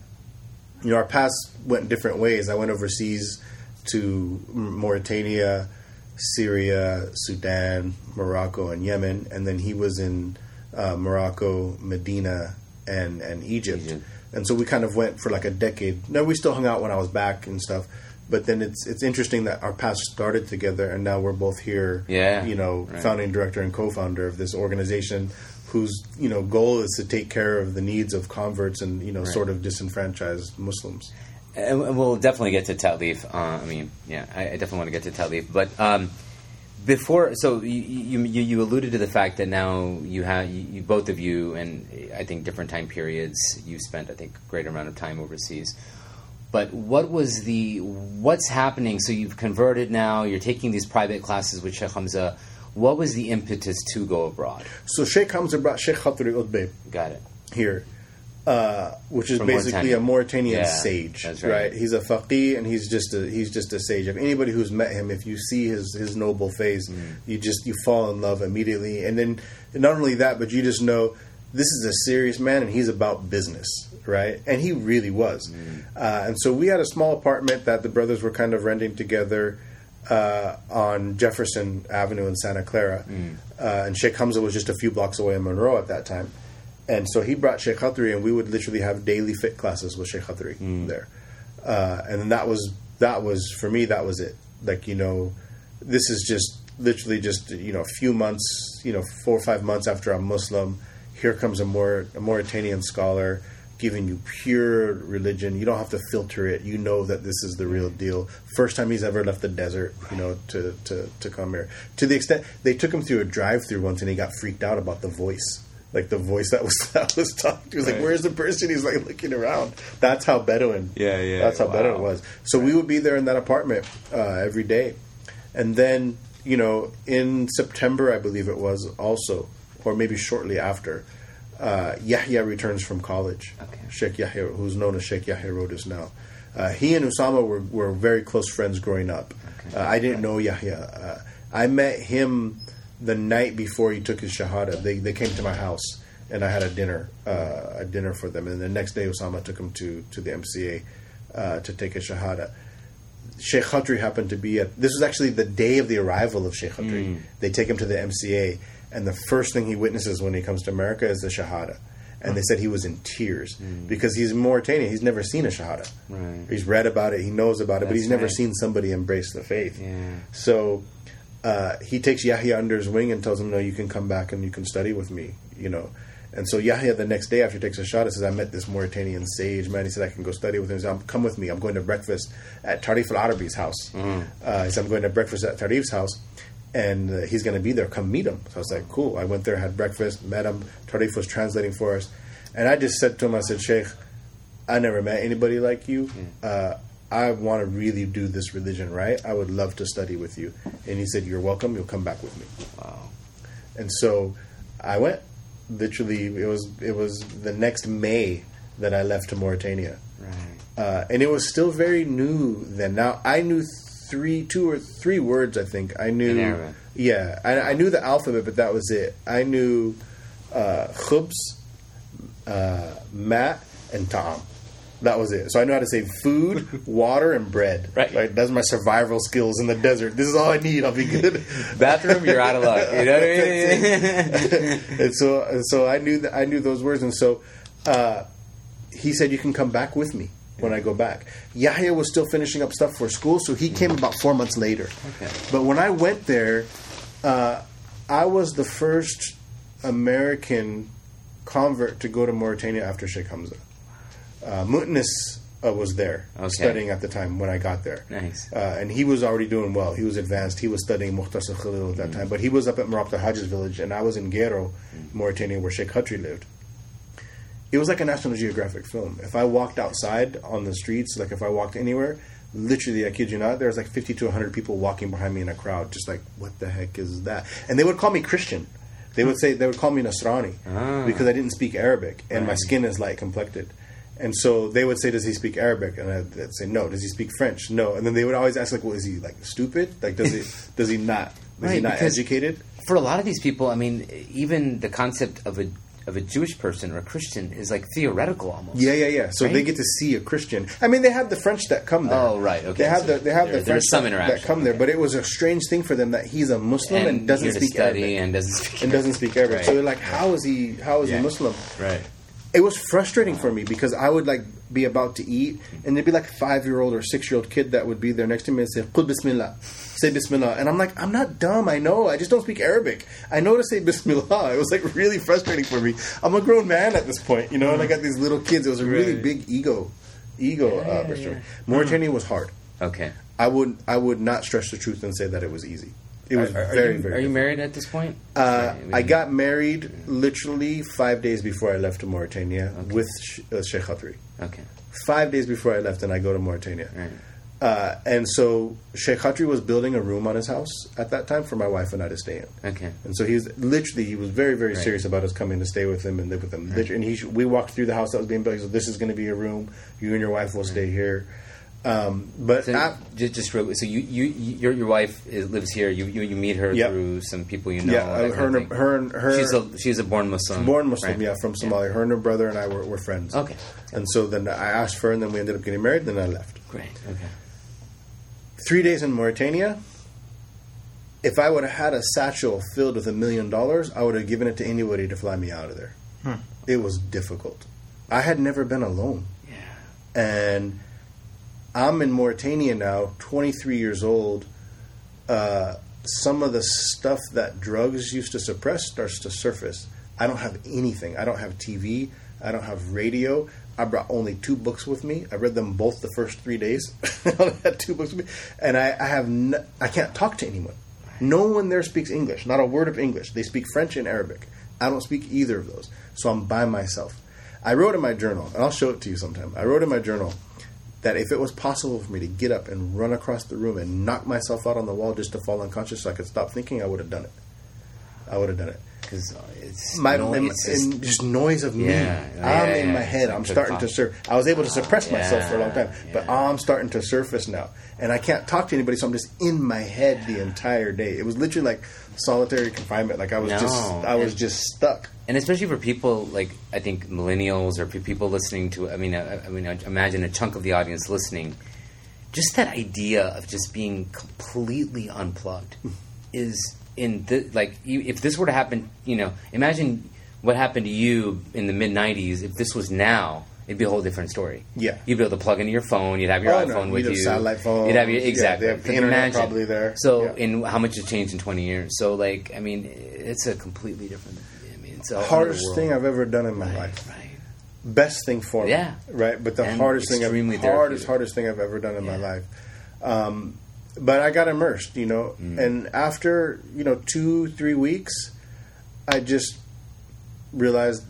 you know our paths went different ways. I went overseas to Mauritania, Syria, Sudan, Morocco, and Yemen, and then he was in uh, Morocco, Medina, and and Egypt. Egypt. And so we kind of went for like a decade. No, we still hung out when I was back and stuff. But then it's it's interesting that our paths started together, and now we're both here. Yeah, you know, right. founding director and co-founder of this organization, whose you know goal is to take care of the needs of converts and you know sort of disenfranchised Muslims. And we'll definitely get to Ta'leef. Uh, I mean, yeah, I, I definitely want to get to Ta'leef. But um, before, so you, you you alluded to the fact that now you have you, you, both of you, and I think different time periods. You spent, I think, a greater amount of time overseas. But what was the what's happening? So you've converted now. You're taking these private classes with Sheikh Hamza. What was the impetus to go abroad? So Sheikh Hamza brought Sheikh Khatri Got it. here, uh, which is From basically Mauritania. a Mauritanian Yeah, sage, right. right. He's a faqih and he's just a he's just a sage. If anybody who's met him, if you see his his noble face, Mm. you just you fall in love immediately. And then not only that, but you just know this is a serious man and he's about business, right? And he really was. Mm. Uh, and so we had a small apartment that the brothers were kind of renting together. Uh, on Jefferson Avenue in Santa Clara, Mm. uh, and Sheikh Hamza was just a few blocks away in Monroe at that time. And so he brought Sheikh Khatri, and we would literally have daily fiqh classes with Sheikh Khatri there. Uh, and then that was that was for me that was it. Like you know, this is just literally just you know a few months, you know, four or five months after I'm Muslim. Here comes a more a Mauritanian scholar giving you pure religion. You don't have to filter it. You know that this is the real deal. First time he's ever left the desert, you know, to to to come here. To the extent they took him through a drive-through once, and he got freaked out about the voice like the voice that was that was talking. He was like, "Where's the person?" He's like looking around. That's how Bedouin. Yeah, yeah. That's how Wow. Bedouin was. So we would be there in that apartment uh, every day, and then you know in September, I believe it was also, or maybe shortly after, uh, Yahya returns from college. Okay. Sheikh Yahya, who's known as Sheikh Yahya Rhodus now. Uh, he and Usama were, were very close friends growing up. Uh, I didn't know Yahya. Uh, I met him the night before he took his shahada. They, they came to my house and I had a dinner uh, a dinner for them. And the next day, Usama took him to to the MCA uh, to take his shahada. Sheikh Khatri happened to be at. This was actually the day of the arrival of Sheikh Khatri. Mm. They take him to the MCA, and the first thing he witnesses when he comes to America is the Shahada. And they said he was in tears because he's Mauritanian. He's never seen a Shahada. Mm. Right. He's read about it. He knows about it, but he's never right. seen somebody embrace the faith. Yeah. So uh, he takes Yahya under his wing and tells him, "No, you can come back and you can study with me." You know. And so Yahya, the next day after he takes a shot, he says, "I met this Mauritanian sage man." He said, "I can go study with him." He said, "Come with me. I'm going to breakfast at Tarif Al Arabi's house." Uh, he said, "I'm going to breakfast at Tarif's house." And uh, he's going to be there. Come meet him. So I was like, cool. I went there, had breakfast, met him. Tarif was translating for us. And I just said to him, I said, Sheikh, I never met anybody like you. Uh, I want to really do this religion right. I would love to study with you. And he said, You're welcome. You'll come back with me. Wow. And so I went. Literally, it was it was the next May that I left to Mauritania, Right. uh, and it was still very new then. Now I knew three, two or three words. I think I knew. Yeah, I, I knew the alphabet, but that was it. I knew uh, khubs, uh, mat, and Tom. That was it. So I know how to say food, water, and bread. Right. Like that's my survival skills in the desert. This is all I need. I'll be good. Bathroom, you're out of luck. You know what I mean? and so, and so I knew that I knew those words, and so uh, he said, "You can come back with me when I go back." Yahya was still finishing up stuff for school, so he came about four months later. Okay. But when I went there, uh, I was the first American convert to go to Mauritania after Sheikh Hamza. Uh, Mutnis uh, was there Okay. studying at the time when I got there. Nice. Uh, and he was already doing well. He was advanced. He was studying Mukhtasar Khalil at that time. But he was up at Murabit al-Hajj's village, and I was in Gero, Mauritania, where Sheikh Khatri lived. It was like a National Geographic film. If I walked outside on the streets, like if I walked anywhere, literally, I kid you not, there was like 50 to 100 people walking behind me in a crowd, just like, what the heck is that? And they would call me Christian. They would say, they would call me Nasrani Ah. because I didn't speak Arabic and my skin is light complected. And so they would say, "Does he speak Arabic?" And I'd I'd say, "No." Does he speak French? No. And then they would always ask, "Like, well, is he like stupid? Like, does he does he not? Is he not educated?" For a lot of these people, I mean, even the concept of a of a Jewish person or a Christian is like theoretical almost. Yeah, yeah, yeah. So Right? they get to see a Christian. I mean, they have the French that come there. Oh, right, okay. They have So the they have there- the French that- that come there, but it was a strange thing for them that he's a Muslim and, and doesn't speak Arabic and doesn't speak and doesn't speak Arabic. Right. So they're like, "How is he? How is Yeah. he Muslim?" Right. it was frustrating for me because I would like be about to eat and there'd be like a five year old or six year old kid that would be there next to me and say Qul Bismillah say Bismillah. And I'm like I'm not dumb I know I just don't speak Arabic. I know to say Bismillah. It was like really frustrating for me. I'm a grown man at this point you know and I got these little kids. It was a really Right. big ego ego uh, restraint. Mauritania was hard. Okay. I would I would not stretch the truth and say that it was easy it was are, are very you, very Are you married at this point? Uh, Sorry, I got married literally five days before I left to Mauritania with Sh- uh, Sheikh Khatri. Okay. Five days before I left, and I go to Mauritania. Right. Uh, and so Sheikh Khatri was building a room on his house at that time for my wife and I to stay in. Okay. And so he's literally he was very very Right. serious about us coming to stay with him and live with him. Literally- And he we walked through the house that was being built. He said, "This is going to be a room. You and your wife will stay here." Um, but So I- just, just real, so you, you, your, your wife is, lives here. You, you, you meet her Yep. through some people you know. yeah, that her, and, thing. her and her She's a she's a born Muslim. born Muslim, right? yeah, from Somalia. Her and her brother and I were, were friends. Okay. And so then I asked for her, and then we ended up getting married. Then I left. Great. Okay. Three days in Mauritania. If I would have had a satchel filled with a million dollars, I would have given it to anybody to fly me out of there. It was difficult. I had never been alone, Yeah. and I'm in Mauritania now, 23 years old. Uh, some of the stuff that drugs used to suppress starts to surface. I don't have anything. I don't have TV. I don't have radio. I brought only two books with me. I read them both the first three days. I had two books with me, and I, I have I can't talk to anyone. No one there speaks English. Not a word of English. They speak French and Arabic. I don't speak either of those, so I'm by myself. I wrote in my journal, and I'll show it to you sometime. I wrote in my journal that if it was possible for me to get up and run across the room and knock myself out on the wall just to fall unconscious so I could stop thinking, I would have done it. I would have done it. Because it's My, no, it's just- and just noise of me. Yeah, I'm yeah, in my head. I'm starting to surf. I was able to suppress myself for a long time, but. I'm starting to surface now, and I can't talk to anybody. So I'm just in my head the entire day. It was literally like solitary confinement. Like I was No, just, I was and- just stuck. and especially for people like I think millennials or people listening to. I mean, I, I mean, I imagine a chunk of the audience listening. just that idea of just being completely unplugged hmm. is in the like you, if this were to happen, you know, imagine what happened to you in the mid '90s. If this was now, it'd be a whole different story. Yeah. you'd be able to plug into your phone. You'd have your Oh, no, iPhone with you'd have you. satellite phones. You'd have your Yeah, exactly. they have the internet imagine. probably there. So, Yeah. in how much has changed in 20 years? So, like, I mean, it's a completely different. I mean, it's a Hardest thing. I've ever done in my Right, life. right. best thing for me. Yeah. Right. But the And hardest thing, I've, extremely hardest, hardest thing I've ever done in my life. Um, but I got immersed, you know, Mm. and after you know two, three weeks, I just realized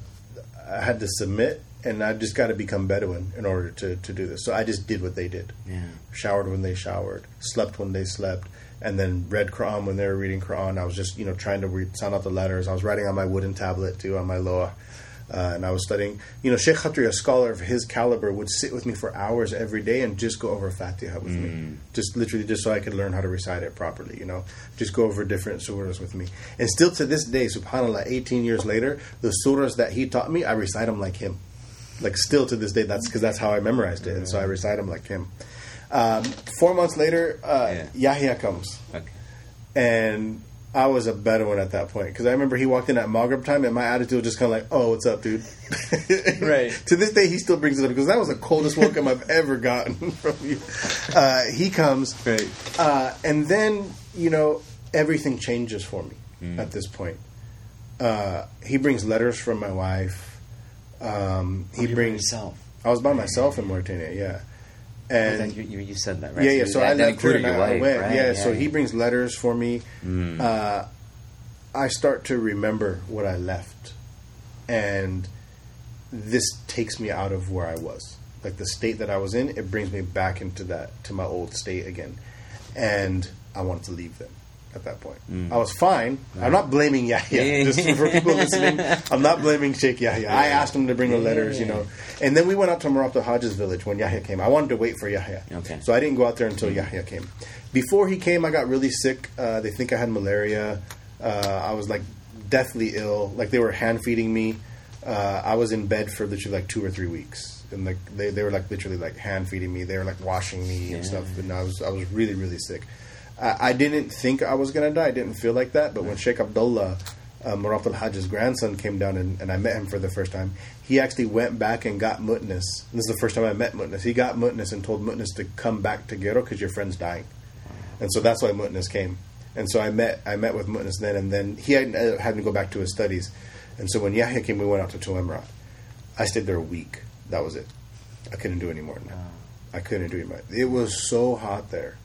I had to submit, and I just got to become Bedouin in order to to do this. So I just did what they did. Yeah. Showered when they showered, slept when they slept, and then read Quran when they were reading Quran. I was just you know trying to read, sound out the letters. I was writing on my wooden tablet too on my loa. Uh, and I was studying. You know, Sheikh Khatri, a scholar of his caliber, would sit with me for hours every day and just go over Fatiha with me, just literally just so I could learn how to recite it properly. You know, just go over different surahs with me. And still to this day, Subhanallah, 18 years later, the surahs that he taught me, I recite them like him. Like still to this day, that's because that's how I memorized it, and so I recite them like him. Um, four months later, uh, Yahya comes Okay. and I was a Bedouin at that point because I remember he walked in at Maghrib time, and my attitude was just kind of like, "Oh, what's up, dude?" Right. to this day, he still brings it up because that was the coldest welcome I've ever gotten from you. Uh, he comes, Right. uh, and then you know everything changes for me Mm. at this point. Uh, he brings letters from my wife. Um, he by brings. yourself. I was by myself in Mauritania, yeah. And And you, you, said that, right? yeah, yeah. So that, I left her and I wife, went. right? Yeah, so he brings letters for me. Uh, I start to remember what I left, and this takes me out of where I was. Like the state that I was in, it brings me back into that to my old state again, and I wanted to leave them. At that point, I was fine. I'm not blaming Yahya. Just for people listening, I'm not blaming Sheikh Yahya. I asked him to bring the letters, you know, and then we went out to Murabit al-Hajj's village when Yahya came. I wanted to wait for Yahya, Okay. so I didn't go out there until Yahya came. Before he came, I got really sick. Uh, they think I had malaria. Uh, I was like deathly ill. Like they were hand feeding me. Uh, I was in bed for literally like two or three weeks, and like they, they were like literally like hand feeding me. They were like washing me and stuff, and I was I was really really sick. I, I didn't think I was gonna die. I didn't feel like that. But when Sheikh Abdullah, uh, Murabit al-Hajj's grandson, came down and, and I met him for the first time, he actually went back and got Mutnis. This is the first time I met Mutnis. He got Mutnis and told Mutnis to come back to Gero because your friend's dying, and so that's why Mutnis came. And so I met I met with Mutnis then, and then he had, uh, had to go back to his studies. And so when Yahya came, we went out to Tuamrat. I stayed there a week. That was it. I couldn't do any more than that. I couldn't do any more. It was so hot there,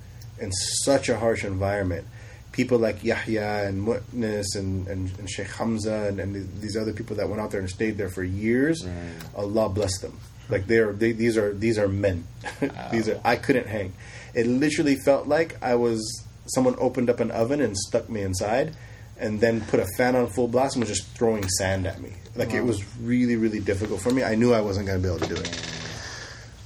in such a harsh environment. People like Yahya and Mutnis and, and, and Sheikh Hamza and, and these other people that went out there and stayed there for years. Allah bless them. Like they are, they, these are these are men. these are. I couldn't hang. It literally felt like I was someone opened up an oven and stuck me inside, and then put a fan on full blast and was just throwing sand at me. Like it was really really difficult for me. I knew I wasn't going to be able to do it.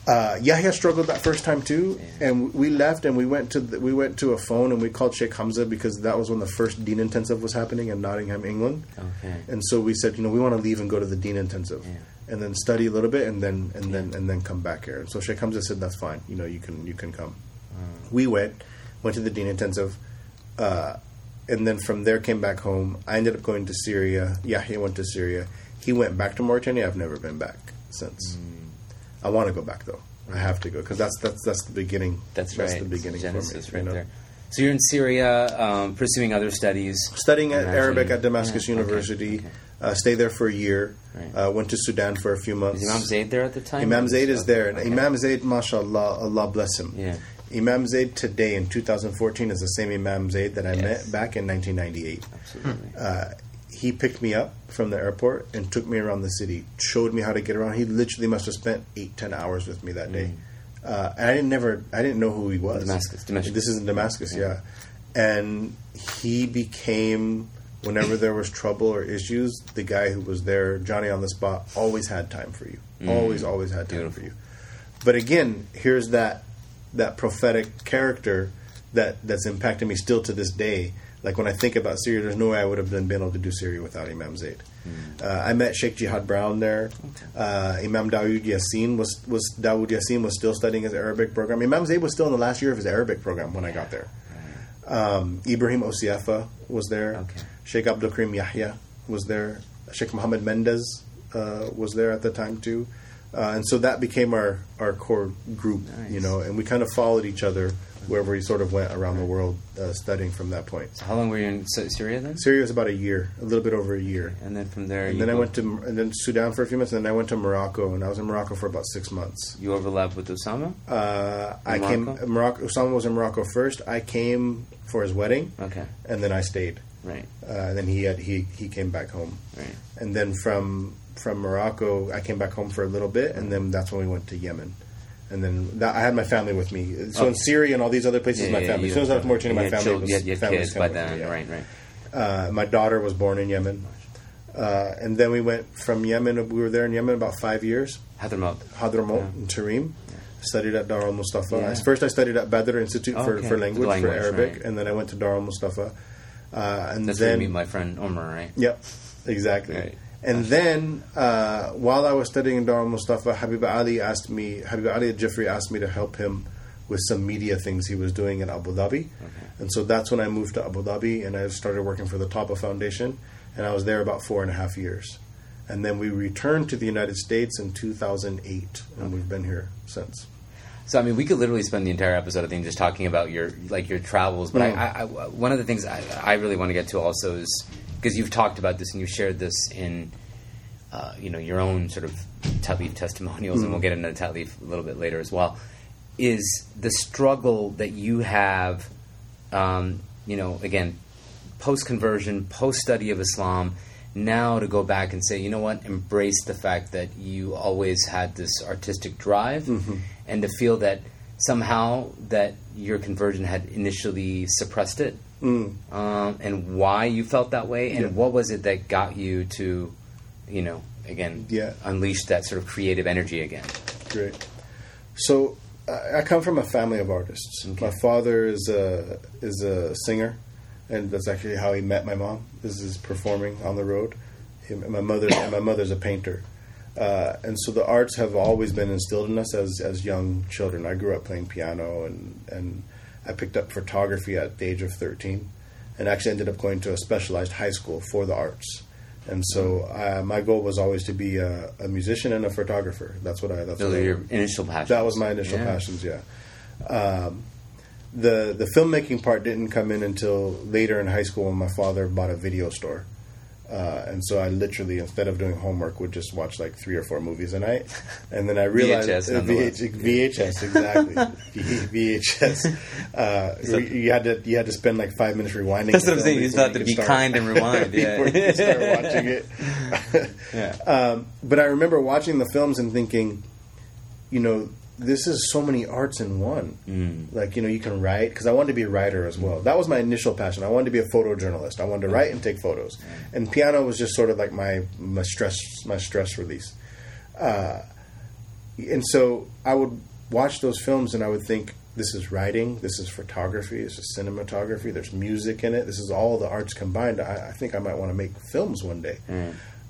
Uh, Yahya struggled that first time too, and we left and we went to the, we went to a phone and we called Sheikh Hamza because that was when the first Deen intensive was happening in Nottingham, England. Okay. And so we said, you know, we want to leave and go to the Deen intensive, Yeah. and then study a little bit, and then and then and then come back here. And so Sheikh Hamza said, that's fine. You know, you can you can come. We went, went to the Deen intensive, uh, and then from there came back home. I ended up going to Syria. Yahya went to Syria. He went back to Mauritania. I've never been back since. I want to go back though. I have to go because that's that's that's the beginning. That's, right. the beginning Genesis me. right you know. there. So you're in Syria, um, pursuing other studies. Studying at Arabic at Damascus Yeah, University. okay. Uh, stayed there for a year. Right. Uh, went to Sudan for a few months. Is Imam Zaid there at the time? Imam Zaid is there, and Okay. Imam Zaid, mashallah, Allah bless him. Yeah. Imam Zaid today in 2014 is the same Imam Zaid that I Yes. met back in 1998. Absolutely. Uh, he picked me up from the airport and took me around the city, showed me how to get around. He literally must have spent eight, ten hours with me that day. Uh, and I didn't never, I didn't know who he was. Mm. Damascus, Damascus. This is in Damascus, yeah. And he became, whenever there was trouble or issues, the guy who was there, Johnny on the spot, always had time for you. Always, always had time Mm. Beautiful. for you. But again, here's that that prophetic character that that's impacted me still to this day. Like when I think about Syria, there's no way I would have been, able to do Syria without Imam Zaid. Uh, I met Sheikh Jihad Brown there. Uh, Imam Dawood Yassin was was Dawood Yassin was still studying his Arabic program. Imam Zaid was still in the last year of his Arabic program when I got there. Um, Ibrahim Osi-Efa was there. Okay. Sheikh Abdul Karim Yahya was there. Sheikh Mohammed Mendez uh, was there at the time too. Uh, and so that became our, our core group, you know, and we kind of followed each other wherever we sort of went around the world uh, studying from that point. So how long were you in Syria then? Syria was about a year, a little bit over a year. And then from there, And you then I went to and then Sudan for a few months, and then I went to Morocco, and I was in Morocco for about six months. You overlapped with Usama. Uh, I Morocco? came Morocco. Usama was in Morocco first. I came for his wedding, Okay, and then I stayed. right, Uh, and then he had he he came back home, right. and then from from Morocco, I came back home for a little bit, and then that's when we went to Yemen. And then that, I had my family with me. So in Okay. Syria and all these other places, my family. you As soon as I left Mauritania, my family children- was you had, you had family kids by then, yeah. right, right. Uh, my daughter was born in Yemen, uh, and then we went from Yemen. We were there in Yemen about five years. Hadramaut. Hadramaut Yeah. in Tarim. Studied at Dar al Mustafa. Yeah. First, I studied at Badr Institute for, Okay. for language, For language, for Arabic, right. and then I went to Dar al Mustafa. Uh, and That's where then you meet my friend Omar, right? Yep, exactly. Right. And then, uh, while I was studying in Dar al Mustafa, Habib Ali asked me, Habib Ali Jifri asked me to help him with some media things he was doing in Abu Dhabi. And so that's when I moved to Abu Dhabi and I started working for the Tabah Foundation. And I was there about four and a half years. And then we returned to the United States in 2008, and we've been here since. So I mean, we could literally spend the entire episode, I think, just talking about your like your travels. But Mm. I, I, I, one of the things I, I really want to get to also is because you've talked about this and you've shared this in uh, you know your own sort of Ta'leef testimonials, and we'll get into Ta'leef a little bit later as well. Is the struggle that you have, um, you know, again, post conversion, post study of Islam, now to go back and say, you know what, embrace the fact that you always had this artistic drive, and to feel that somehow that your conversion had initially suppressed it, um, and why you felt that way, and Yeah. what was it that got you to, you know, again, Yeah. unleash that sort of creative energy again. Great. So I come from a family of artists. My father is a is a singer, and that's actually how he met my mom. This is performing on the road. My mother and my mother's a painter, uh, and so the arts have always been instilled in us as as young children. I grew up playing piano, and and I picked up photography at the age of thirteen, and actually ended up going to a specialized high school for the arts. And so uh, my goal was always to be a, a musician and a photographer. That's what I. That's Those what are I- your initial passions. that was my initial Yeah. passions. Yeah. Um, the the filmmaking part didn't come in until later in high school when my father bought a video store. Uh, and so I literally, instead of doing homework, would just watch like three or four movies a night. And then I realized VHS, uh. VH, VHS exactly V- VHS. Uh, So- you had to you had to spend like five minutes rewinding. That's what I'm saying. You before thought to be start- kind and rewind. before you Yeah. start watching it. Yeah. Um, but I remember watching the films and thinking, you know, this is so many arts in one. Mm. Like, you know, you can write because I wanted to be a writer as well. That was my initial passion. I wanted to be a photojournalist. I wanted to write and take photos, and piano was just sort of like my my stress my stress release. Uh, and so I would watch those films and I would think, this is writing, this is photography, this is cinematography, there's music in it, this is all the arts combined. I, I think I might want to make films one day.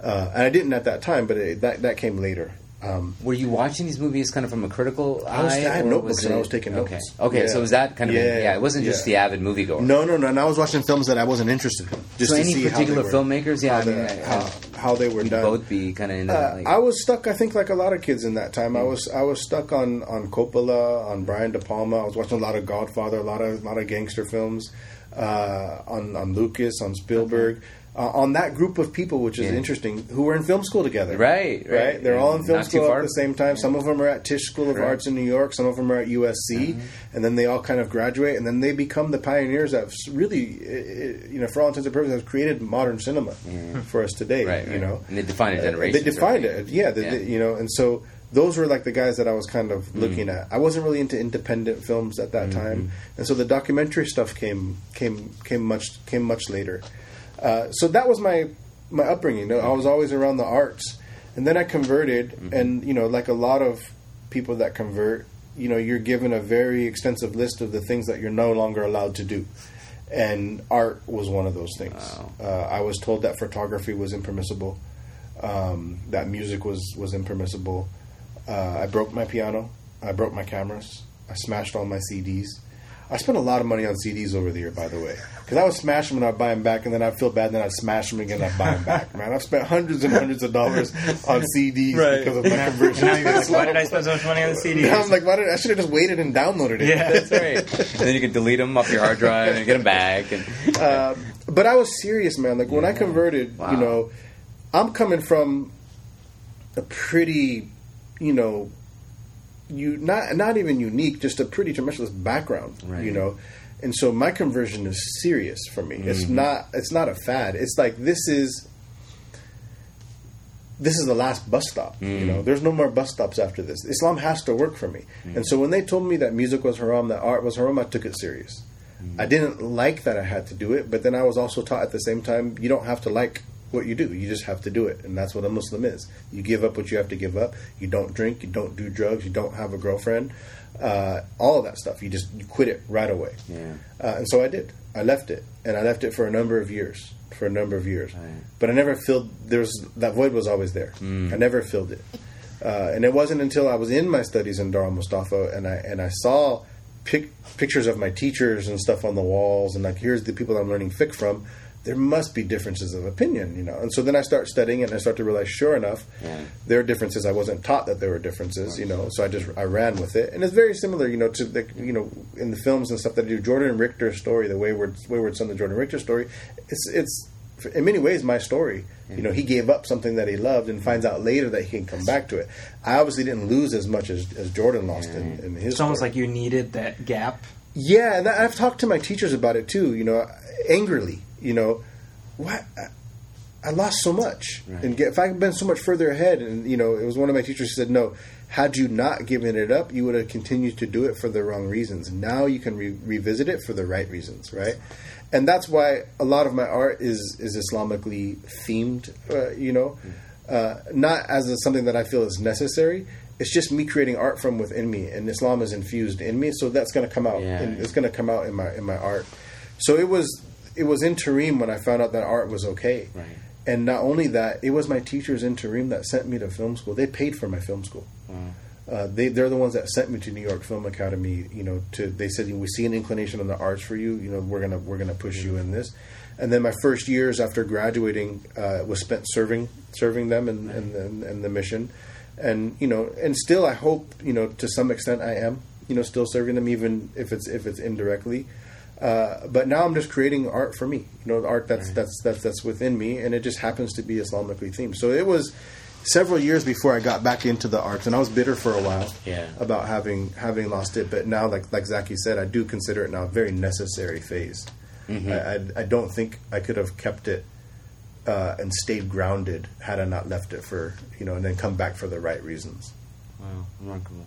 Uh, and I didn't at that time, but it, that that came later. Um, Were you watching these movies kind of from a critical I was- eye? I had notebooks and I was taking notes. okay. Yeah. So was that kind of Yeah, yeah? It wasn't just yeah. the avid moviegoer. no, no, no. And I was watching films that I wasn't interested in. Just So to any see how particular were- filmmakers? Yeah, how, I mean, the- I- how, how they were done. both be kind of Uh, that. Like, I was stuck. I think like a lot of kids in that time. I was I was stuck on on Coppola, on Brian De Palma. I was watching a lot of Godfather, a lot of a lot of gangster films, uh, on on Lucas, on Spielberg, uh, on that group of people, which is Yeah. interesting, who were in film school together. Right, right. They're all in film Not school at the same time. Some of them are at Tisch School of Correct. Arts in New York. Some of them are at USC, Mm-hmm. and then they all kind of graduate, and then they become the pioneers that really, uh, uh, you know, for all intents and purposes, have created modern cinema for us today. Mm-hmm. Right, you know, And they defined a Uh, generation, they defined certainly. it. Yeah, they, Yeah. they- you know, and so those were like the guys that I was kind of Mm-hmm. looking at. I wasn't really into independent films at that time, and so the documentary stuff came came came much came much later. Uh, so that was my my upbringing. I was always around the arts, and then I converted, Mm-hmm. and you know, like a lot of people that convert, you know you're given a very extensive list of the things that you're no longer allowed to do, and art was one of those things. Wow. Uh, I was told that photography was impermissible, um, that music was was impermissible. Uh, I broke my piano. I broke my cameras. I smashed all my CDs. I spent a lot of money on CDs over the year, by the way, because I would smash them and I'd buy them back, and then I'd feel bad, and then I'd smash them again, and I'd buy them back. Man, I've spent hundreds and hundreds of dollars on CDs Right. because of my conversion. Now you're like, why did I spend so much money on the CDs? Now I'm like, why did I should have just waited and downloaded it? yeah, That's right. and then you can delete them off your hard drive and get them back. And Um, but I was serious, man. Like when I converted, Wow. you know, I'm coming from a pretty, you know, you not not even unique, just a pretty tremendous background, Right. you know. And so my conversion is serious for me. It's Mm-hmm. not it's not a fad. It's like this is this is the last bus stop. You Mm. know, there's no more bus stops after this. Islam has to work for me. Mm. And so when they told me that music was haram, that art was haram, I took it serious. Mm. I didn't like that I had to do it, but then I was also taught at the same time you don't have to like what you do. You just have to do it, and that's what a Muslim is. You give up what you have to give up. You don't drink. You don't do drugs. You don't have a girlfriend. Uh, all of that stuff. You just you quit it right away. Yeah. Uh, and so I did. I left it, and I left it for a number of years. For a number of years, Right. but I never filled. There was that void was always there. Mm. I never filled it, uh, and it wasn't until I was in my studies in Dar al Mustafa and I and I saw pic- pictures of my teachers and stuff on the walls, and like here's the people I'm learning fiqh from. There must be differences of opinion, you know. And so then I start studying it, and I start to realize, sure enough, Yeah. there are differences. I wasn't taught that there were differences, you know. So I just I ran with it, and it's very similar, you know, to the you know in the films and stuff that I do. Jordan Richter's story, the Wayward Wayward Son, the Jordan Richter story. It's it's in many ways my story. You know, he gave up something that he loved and finds out later that he can come back to it. I obviously didn't lose as much as, as Jordan lost in, in his. it's almost story. like you needed that gap. Yeah, and I've talked to my teachers about it too. You know, angrily. You know, what I, lost so much, Right. and get, if I had been so much further ahead, and you know, it was one of my teachers who said, "No, had you not given it up, you would have continued to do it for the wrong reasons. Now you can re- revisit it for the right reasons, right?" And that's why a lot of my art is is Islamically themed. Uh, you know, uh, not as a, something that I feel is necessary. It's just me creating art from within me, and Islam is infused in me, so that's going to come out. Yeah. it's going to come out in my in my art. So it was it was in Tareem when I found out that art was okay. Right. And not only that, it was my teachers in Tareem that sent me to film school. They paid for my film school. Uh, they they're the ones that sent me to New York Film Academy. You know, to they said we see an inclination in the arts for you. You know, we're gonna we're gonna push you in this. And then my first years after graduating uh, was spent serving serving them and in, in the mission, and you know, and still I hope you know to some extent I am you know still serving them even if it's if it's indirectly. Uh, but now I'm just creating art for me, you know, the art that's that's that's that's within me, and it just happens to be Islamically themed. So it was several years before I got back into the arts, and I was bitter for a while Yeah. about having having lost it. But now, like like Zaki said, I do consider it now a very necessary phase. Mm-hmm. I, I I don't think I could have kept it uh, and stayed grounded had I not left it for you know, and then come back for the right reasons. Wow, remarkable.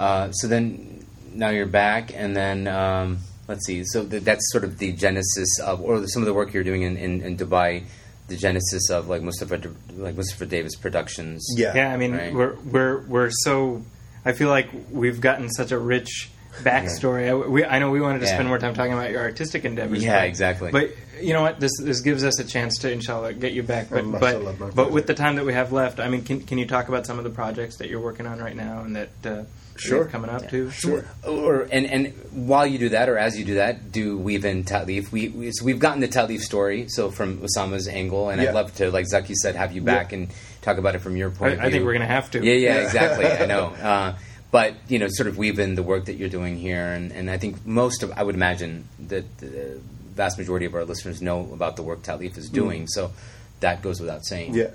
Uh, so then, now you're back, and then um, let's see. So th- that's sort of the genesis of, or some of the work you're doing in, in, in Dubai. The genesis of like Mustafa, like Mustafa Davis Productions. Yeah, Yeah, I mean, Right. we're we're we're so. I feel like we've gotten such a rich backstory. I, we, I know we wanted to Yeah. spend more time talking about your artistic endeavors. Yeah, but- exactly. But you know what? This this gives us a chance to, inshallah, get you back. But Oh, mashallah, my but, but with the time that we have left, I mean, can can you talk about some of the projects that you're working on right now and that uh, Sure. coming up too? Sure. Or and and while you do that, or as you do that, do weave in Ta'leef. We, we so we've gotten the Ta'leef story, so from Usama's angle, and Yeah. I'd love to, like Zaki said, have you back and talk about it from your I, point of view. I think we're going to have to. Yeah, yeah, Yeah. exactly. I know. Uh, but you know, sort of weave in the work that you're doing here, and, and I think most of I would imagine that the vast majority of our listeners know about the work Ta'leef is doing. So that goes without saying. Mm. Yeah.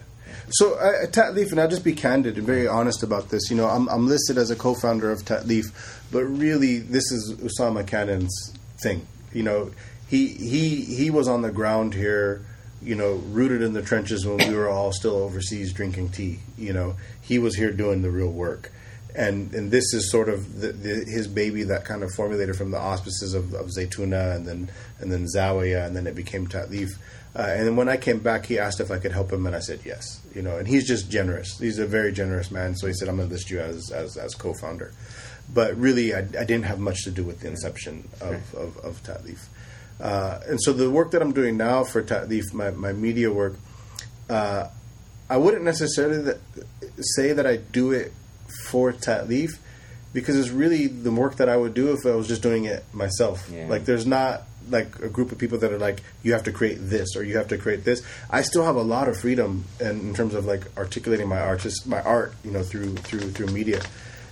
So uh, Ta'leef, and I'll just be candid and very honest about this. You know, I'm, I'm listed as a co-founder of Ta'leef, but really, this is Usama Canon's thing. You know, he he he was on the ground here. You know, rooted in the trenches when we were all still overseas drinking tea. You know, he was here doing the real work. And, and this is sort of the, the, his baby that kind of formulated from the auspices of, of Zaytuna and then and then Zawiya and then it became Ta'leef. Uh, and then when I came back, he asked if I could help him, and I said yes. You know, and he's just generous. He's a very generous man. So he said, "I'm going to list you as as, as co-founder." but really, I, I didn't have much to do with the inception of of, of. Uh, and so the work that I'm doing now for Ta'leef, my, my media work, uh, I wouldn't necessarily that, say that I do it for Ta'leef because it's really the work that I would do if I was just doing it myself. Yeah. Like there's not like a group of people that are like you have to create this or you have to create this. I still have a lot of freedom in, in terms of like articulating my artist my art, you know, through through through media.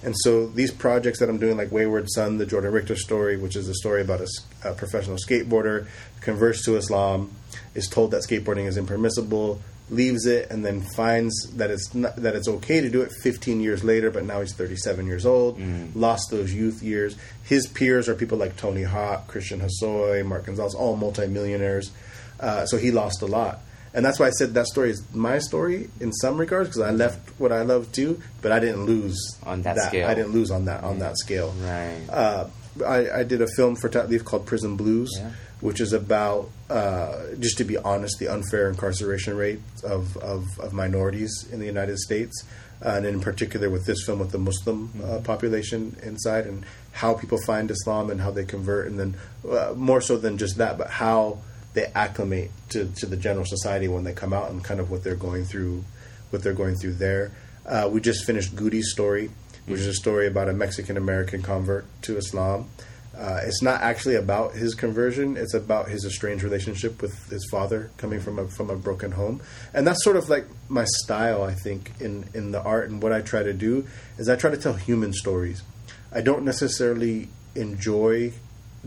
And so these projects that I'm doing, like Wayward Son, the Jordan Richter story, which is a story about a professional skateboarder, converts to Islam, is told that skateboarding is impermissible, leaves it, and then finds that it's not, that it's okay to do it 15 years later. But now he's 37 years old, lost those youth years. His peers are people like Tony Hawk, Christian Hosoi, Mark Gonzalez, all multimillionaires. Uh, so he lost a lot. And that's why I said that story is my story in some regards because I left what I love too, but I didn't lose On that scale. I didn't lose on that on that scale. Right. Uh, I, I did a film for Ta'leef called Prison Blues, Yeah. which is about, uh, just to be honest, the unfair incarceration rate of, of, of minorities in the United States, uh, and in particular with this film with the Muslim uh, population inside, and how people find Islam and how they convert, and then uh, more so than just that, but how they acclimate to, to the general society when they come out and kind of what they're going through, what they're going through there. Uh, we just finished Goody's story, which is a story about a Mexican American convert to Islam. Uh, it's not actually about his conversion; it's about his estranged relationship with his father, coming from a from a broken home, and that's sort of like my style. I think in in the art and what I try to do is I try to tell human stories. I don't necessarily enjoy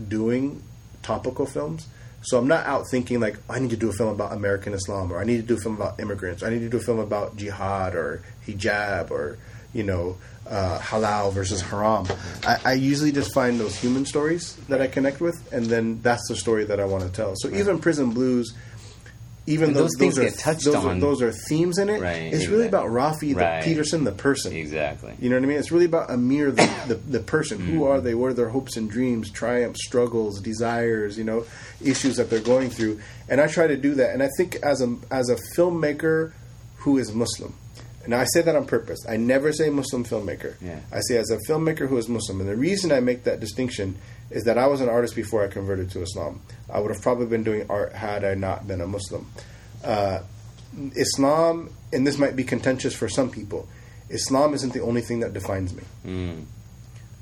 doing topical films. So I'm not out thinking like I need to do a film about American Islam or I need to do a film about immigrants. Or I need to do a film about jihad or hijab or you know uh, halal versus haram. I, I usually just find those human stories that I connect with, and then that's the story that I want to tell. So even Prison Blues, even And though those things are get touched those, on. Are, those are themes in it. Right, It's really about Rafi the Right. Peterson, the person. Exactly. You know what I mean? It's really about Amir, the, the, the person. Who are they? What are their hopes and dreams, triumphs, struggles, desires? You know, issues that they're going through. And I try to do that. And I think as a as a filmmaker who is Muslim, and I say that on purpose. I never say Muslim filmmaker. Yeah. I say as a filmmaker who is Muslim. And the reason I make that distinction is that I was an artist before I converted to Islam. I would have probably been doing art had I not been a Muslim. Uh, Islam, and this might be contentious for some people, Islam isn't the only thing that defines me.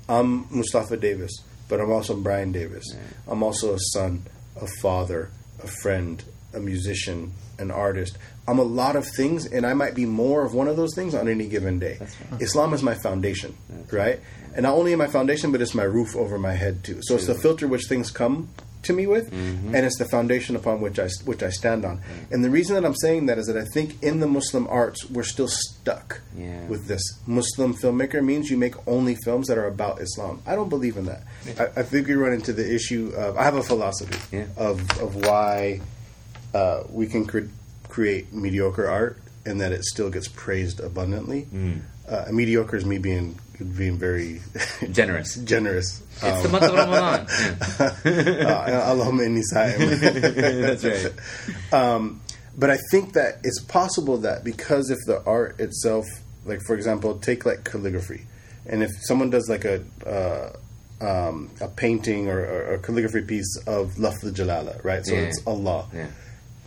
I'm Mustafa Davis, but I'm also Brian Davis. I'm also a son, a father, a friend, a musician, an artist. I'm a lot of things, and I might be more of one of those things on any given day. Islam is my foundation, right? And not only my foundation, but it's my roof over my head too. So it's the filter which things come to me with, and it's the foundation upon which I which I stand on. And the reason that I'm saying that is that I think in the Muslim arts we're still stuck Yeah. with this. Muslim filmmaker means you make only films that are about Islam. I don't believe in that. I, I think we run into the issue of I have a philosophy Yeah. of of why uh, we can cre- create mediocre art and that it still gets praised abundantly. Mm. Uh, mediocre is me being being very Generous. generous. It's the month of Ramadan. Uh, Allahumma inni sa'im. That's right. but I think that it's possible that because if the art itself, like for example, take like calligraphy, and if someone does like a uh, um, a painting or, or a calligraphy piece of Lafz Jalala, right? So Yeah. it's Allah. Yeah.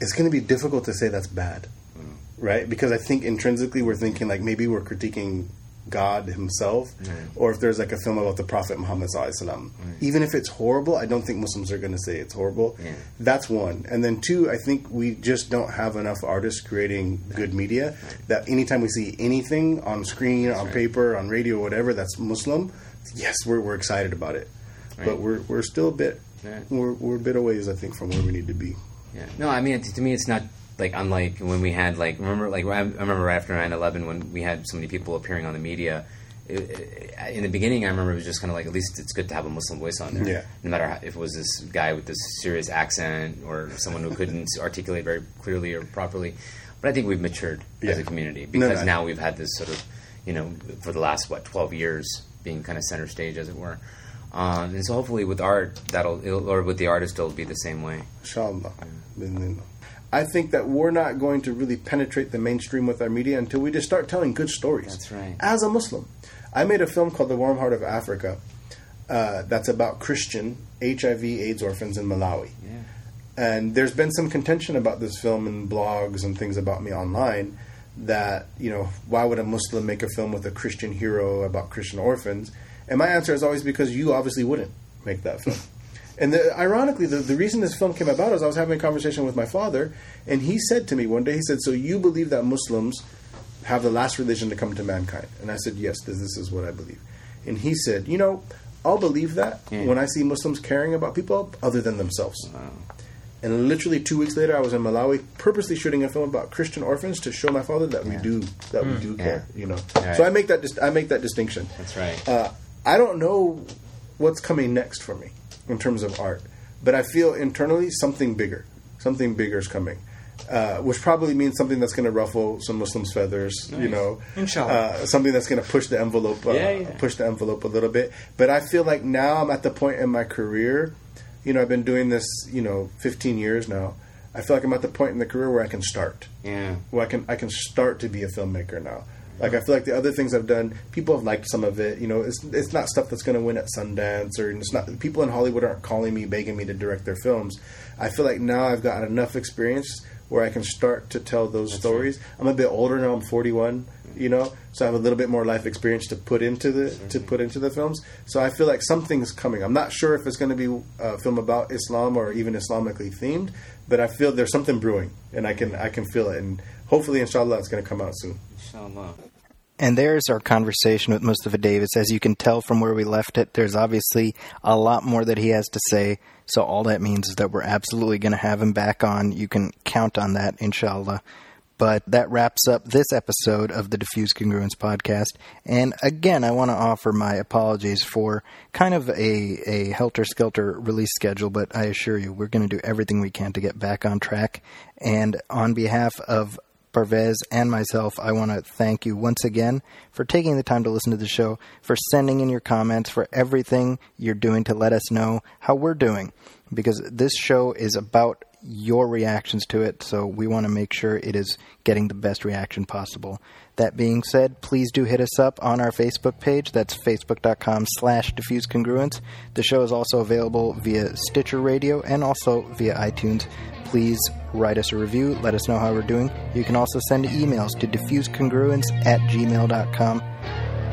It's going to be difficult to say that's bad, mm. right? Because I think intrinsically we're thinking like maybe we're critiquing God Himself, or if there's like a film about the Prophet Muhammad Sallallahu Alaihi Wasallam. Even if it's horrible, I don't think Muslims are going to say it's horrible. Yeah. That's one. And then two, I think we just don't have enough artists creating good media that anytime we see anything on screen, on paper, on radio, whatever that's Muslim, yes, we're, we're excited about it. Right. But we're, we're still a bit, Right. we're, we're a bit a ways, I think, from where we need to be. Yeah. No, I mean, to me, it's not like unlike when we had like remember like I remember right after 9-11 when we had so many people appearing on the media. It, it- in the beginning, I remember it was just kind of like at least it's good to have a Muslim voice on there. Yeah. No matter how, if it was this guy with this serious accent or someone who couldn't articulate very clearly or properly. But I think we've matured as a Yeah. community No, because I- now we've had this sort of you know for the last what twelve years being kind of center stage as it were. Um, and so hopefully with art that'll or with the artist it'll be the same way. Inshallah. I think that we're not going to really penetrate the mainstream with our media until we just start telling good stories. That's right. As a Muslim, I made a film called The Warm Heart of Africa uh, that's about Christian HIV/AIDS orphans in Malawi. Yeah. And there's been some contention about this film in blogs and things about me online that, you know, why would a Muslim make a film with a Christian hero about Christian orphans? And my answer is always because you obviously wouldn't make that film. and the, ironically, the, the reason this film came about is I was having a conversation with my father, and he said to me one day, he said, So you believe that Muslims have the last religion to come to mankind? And I said, Yes, this, this is what I believe. And he said, You know, I'll believe that Yeah. when I see Muslims caring about people other than themselves. And literally two weeks later, I was in Malawi, purposely shooting a film about Christian orphans to show my father that we do that we do care. You know, Right. so I make that dis- I make that distinction. That's right. Uh, I don't know what's coming next for me in terms of art, but I feel internally something bigger, something bigger is coming. Uh, which probably means something that's going to ruffle some Muslims' feathers, you know. Inshallah. Uh, something that's going to push the envelope, uh, Yeah, yeah. push the envelope a little bit. But I feel like now I'm at the point in my career. You know, I've been doing this, you know, 15 years now. I feel like I'm at the point in the career where I can start yeah. where I can I can start to be a filmmaker now. Like I feel like the other things I've done, people have liked some of it. You know, it's it's not stuff that's going to win at Sundance, or it's not people in Hollywood aren't calling me begging me to direct their films. I feel like now I've got enough experience where I can start to tell those stories. I'm a bit older now. I'm 41. You know, so I have a little bit more life experience to put into the to mm-hmm. put into the films. So I feel like something's coming. I'm not sure if it's going to be a film about Islam or even Islamically themed, but I feel there's something brewing, and I can I can feel it, and hopefully, inshallah, it's going to come out soon. Inshallah. And there's our conversation with Mustafa Davis. As you can tell from where we left it, there's obviously a lot more that he has to say. So all that means is that we're absolutely going to have him back on. You can count on that, inshallah. But that wraps up this episode of the Diffuse Congruence podcast. And again, I want to offer my apologies for kind of a, a helter skelter release schedule, but I assure you, we're going to do everything we can to get back on track. And on behalf of Parvez and myself, I want to thank you once again for taking the time to listen to the show, for sending in your comments, for everything you're doing to let us know how we're doing. Because this show is about your reactions to it, so we want to make sure it is getting the best reaction possible. That being said, please do hit us up on our Facebook page. That's facebook.com slash diffuse congruence. The show is also available via Stitcher Radio and also via iTunes. Please write us a review. Let us know how we're doing. You can also send emails to diffusecongruence at gmail.com.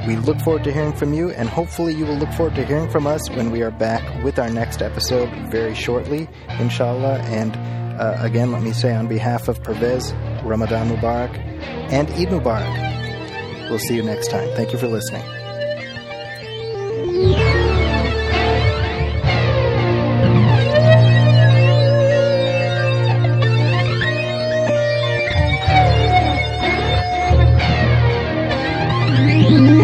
We look forward to hearing from you, and hopefully, you will look forward to hearing from us when we are back with our next episode very shortly, inshallah. And uh, again, let me say on behalf of Parvez, Ramadan Mubarak, and Eid Mubarak, we'll see you next time. Thank you for listening. Mm-hmm.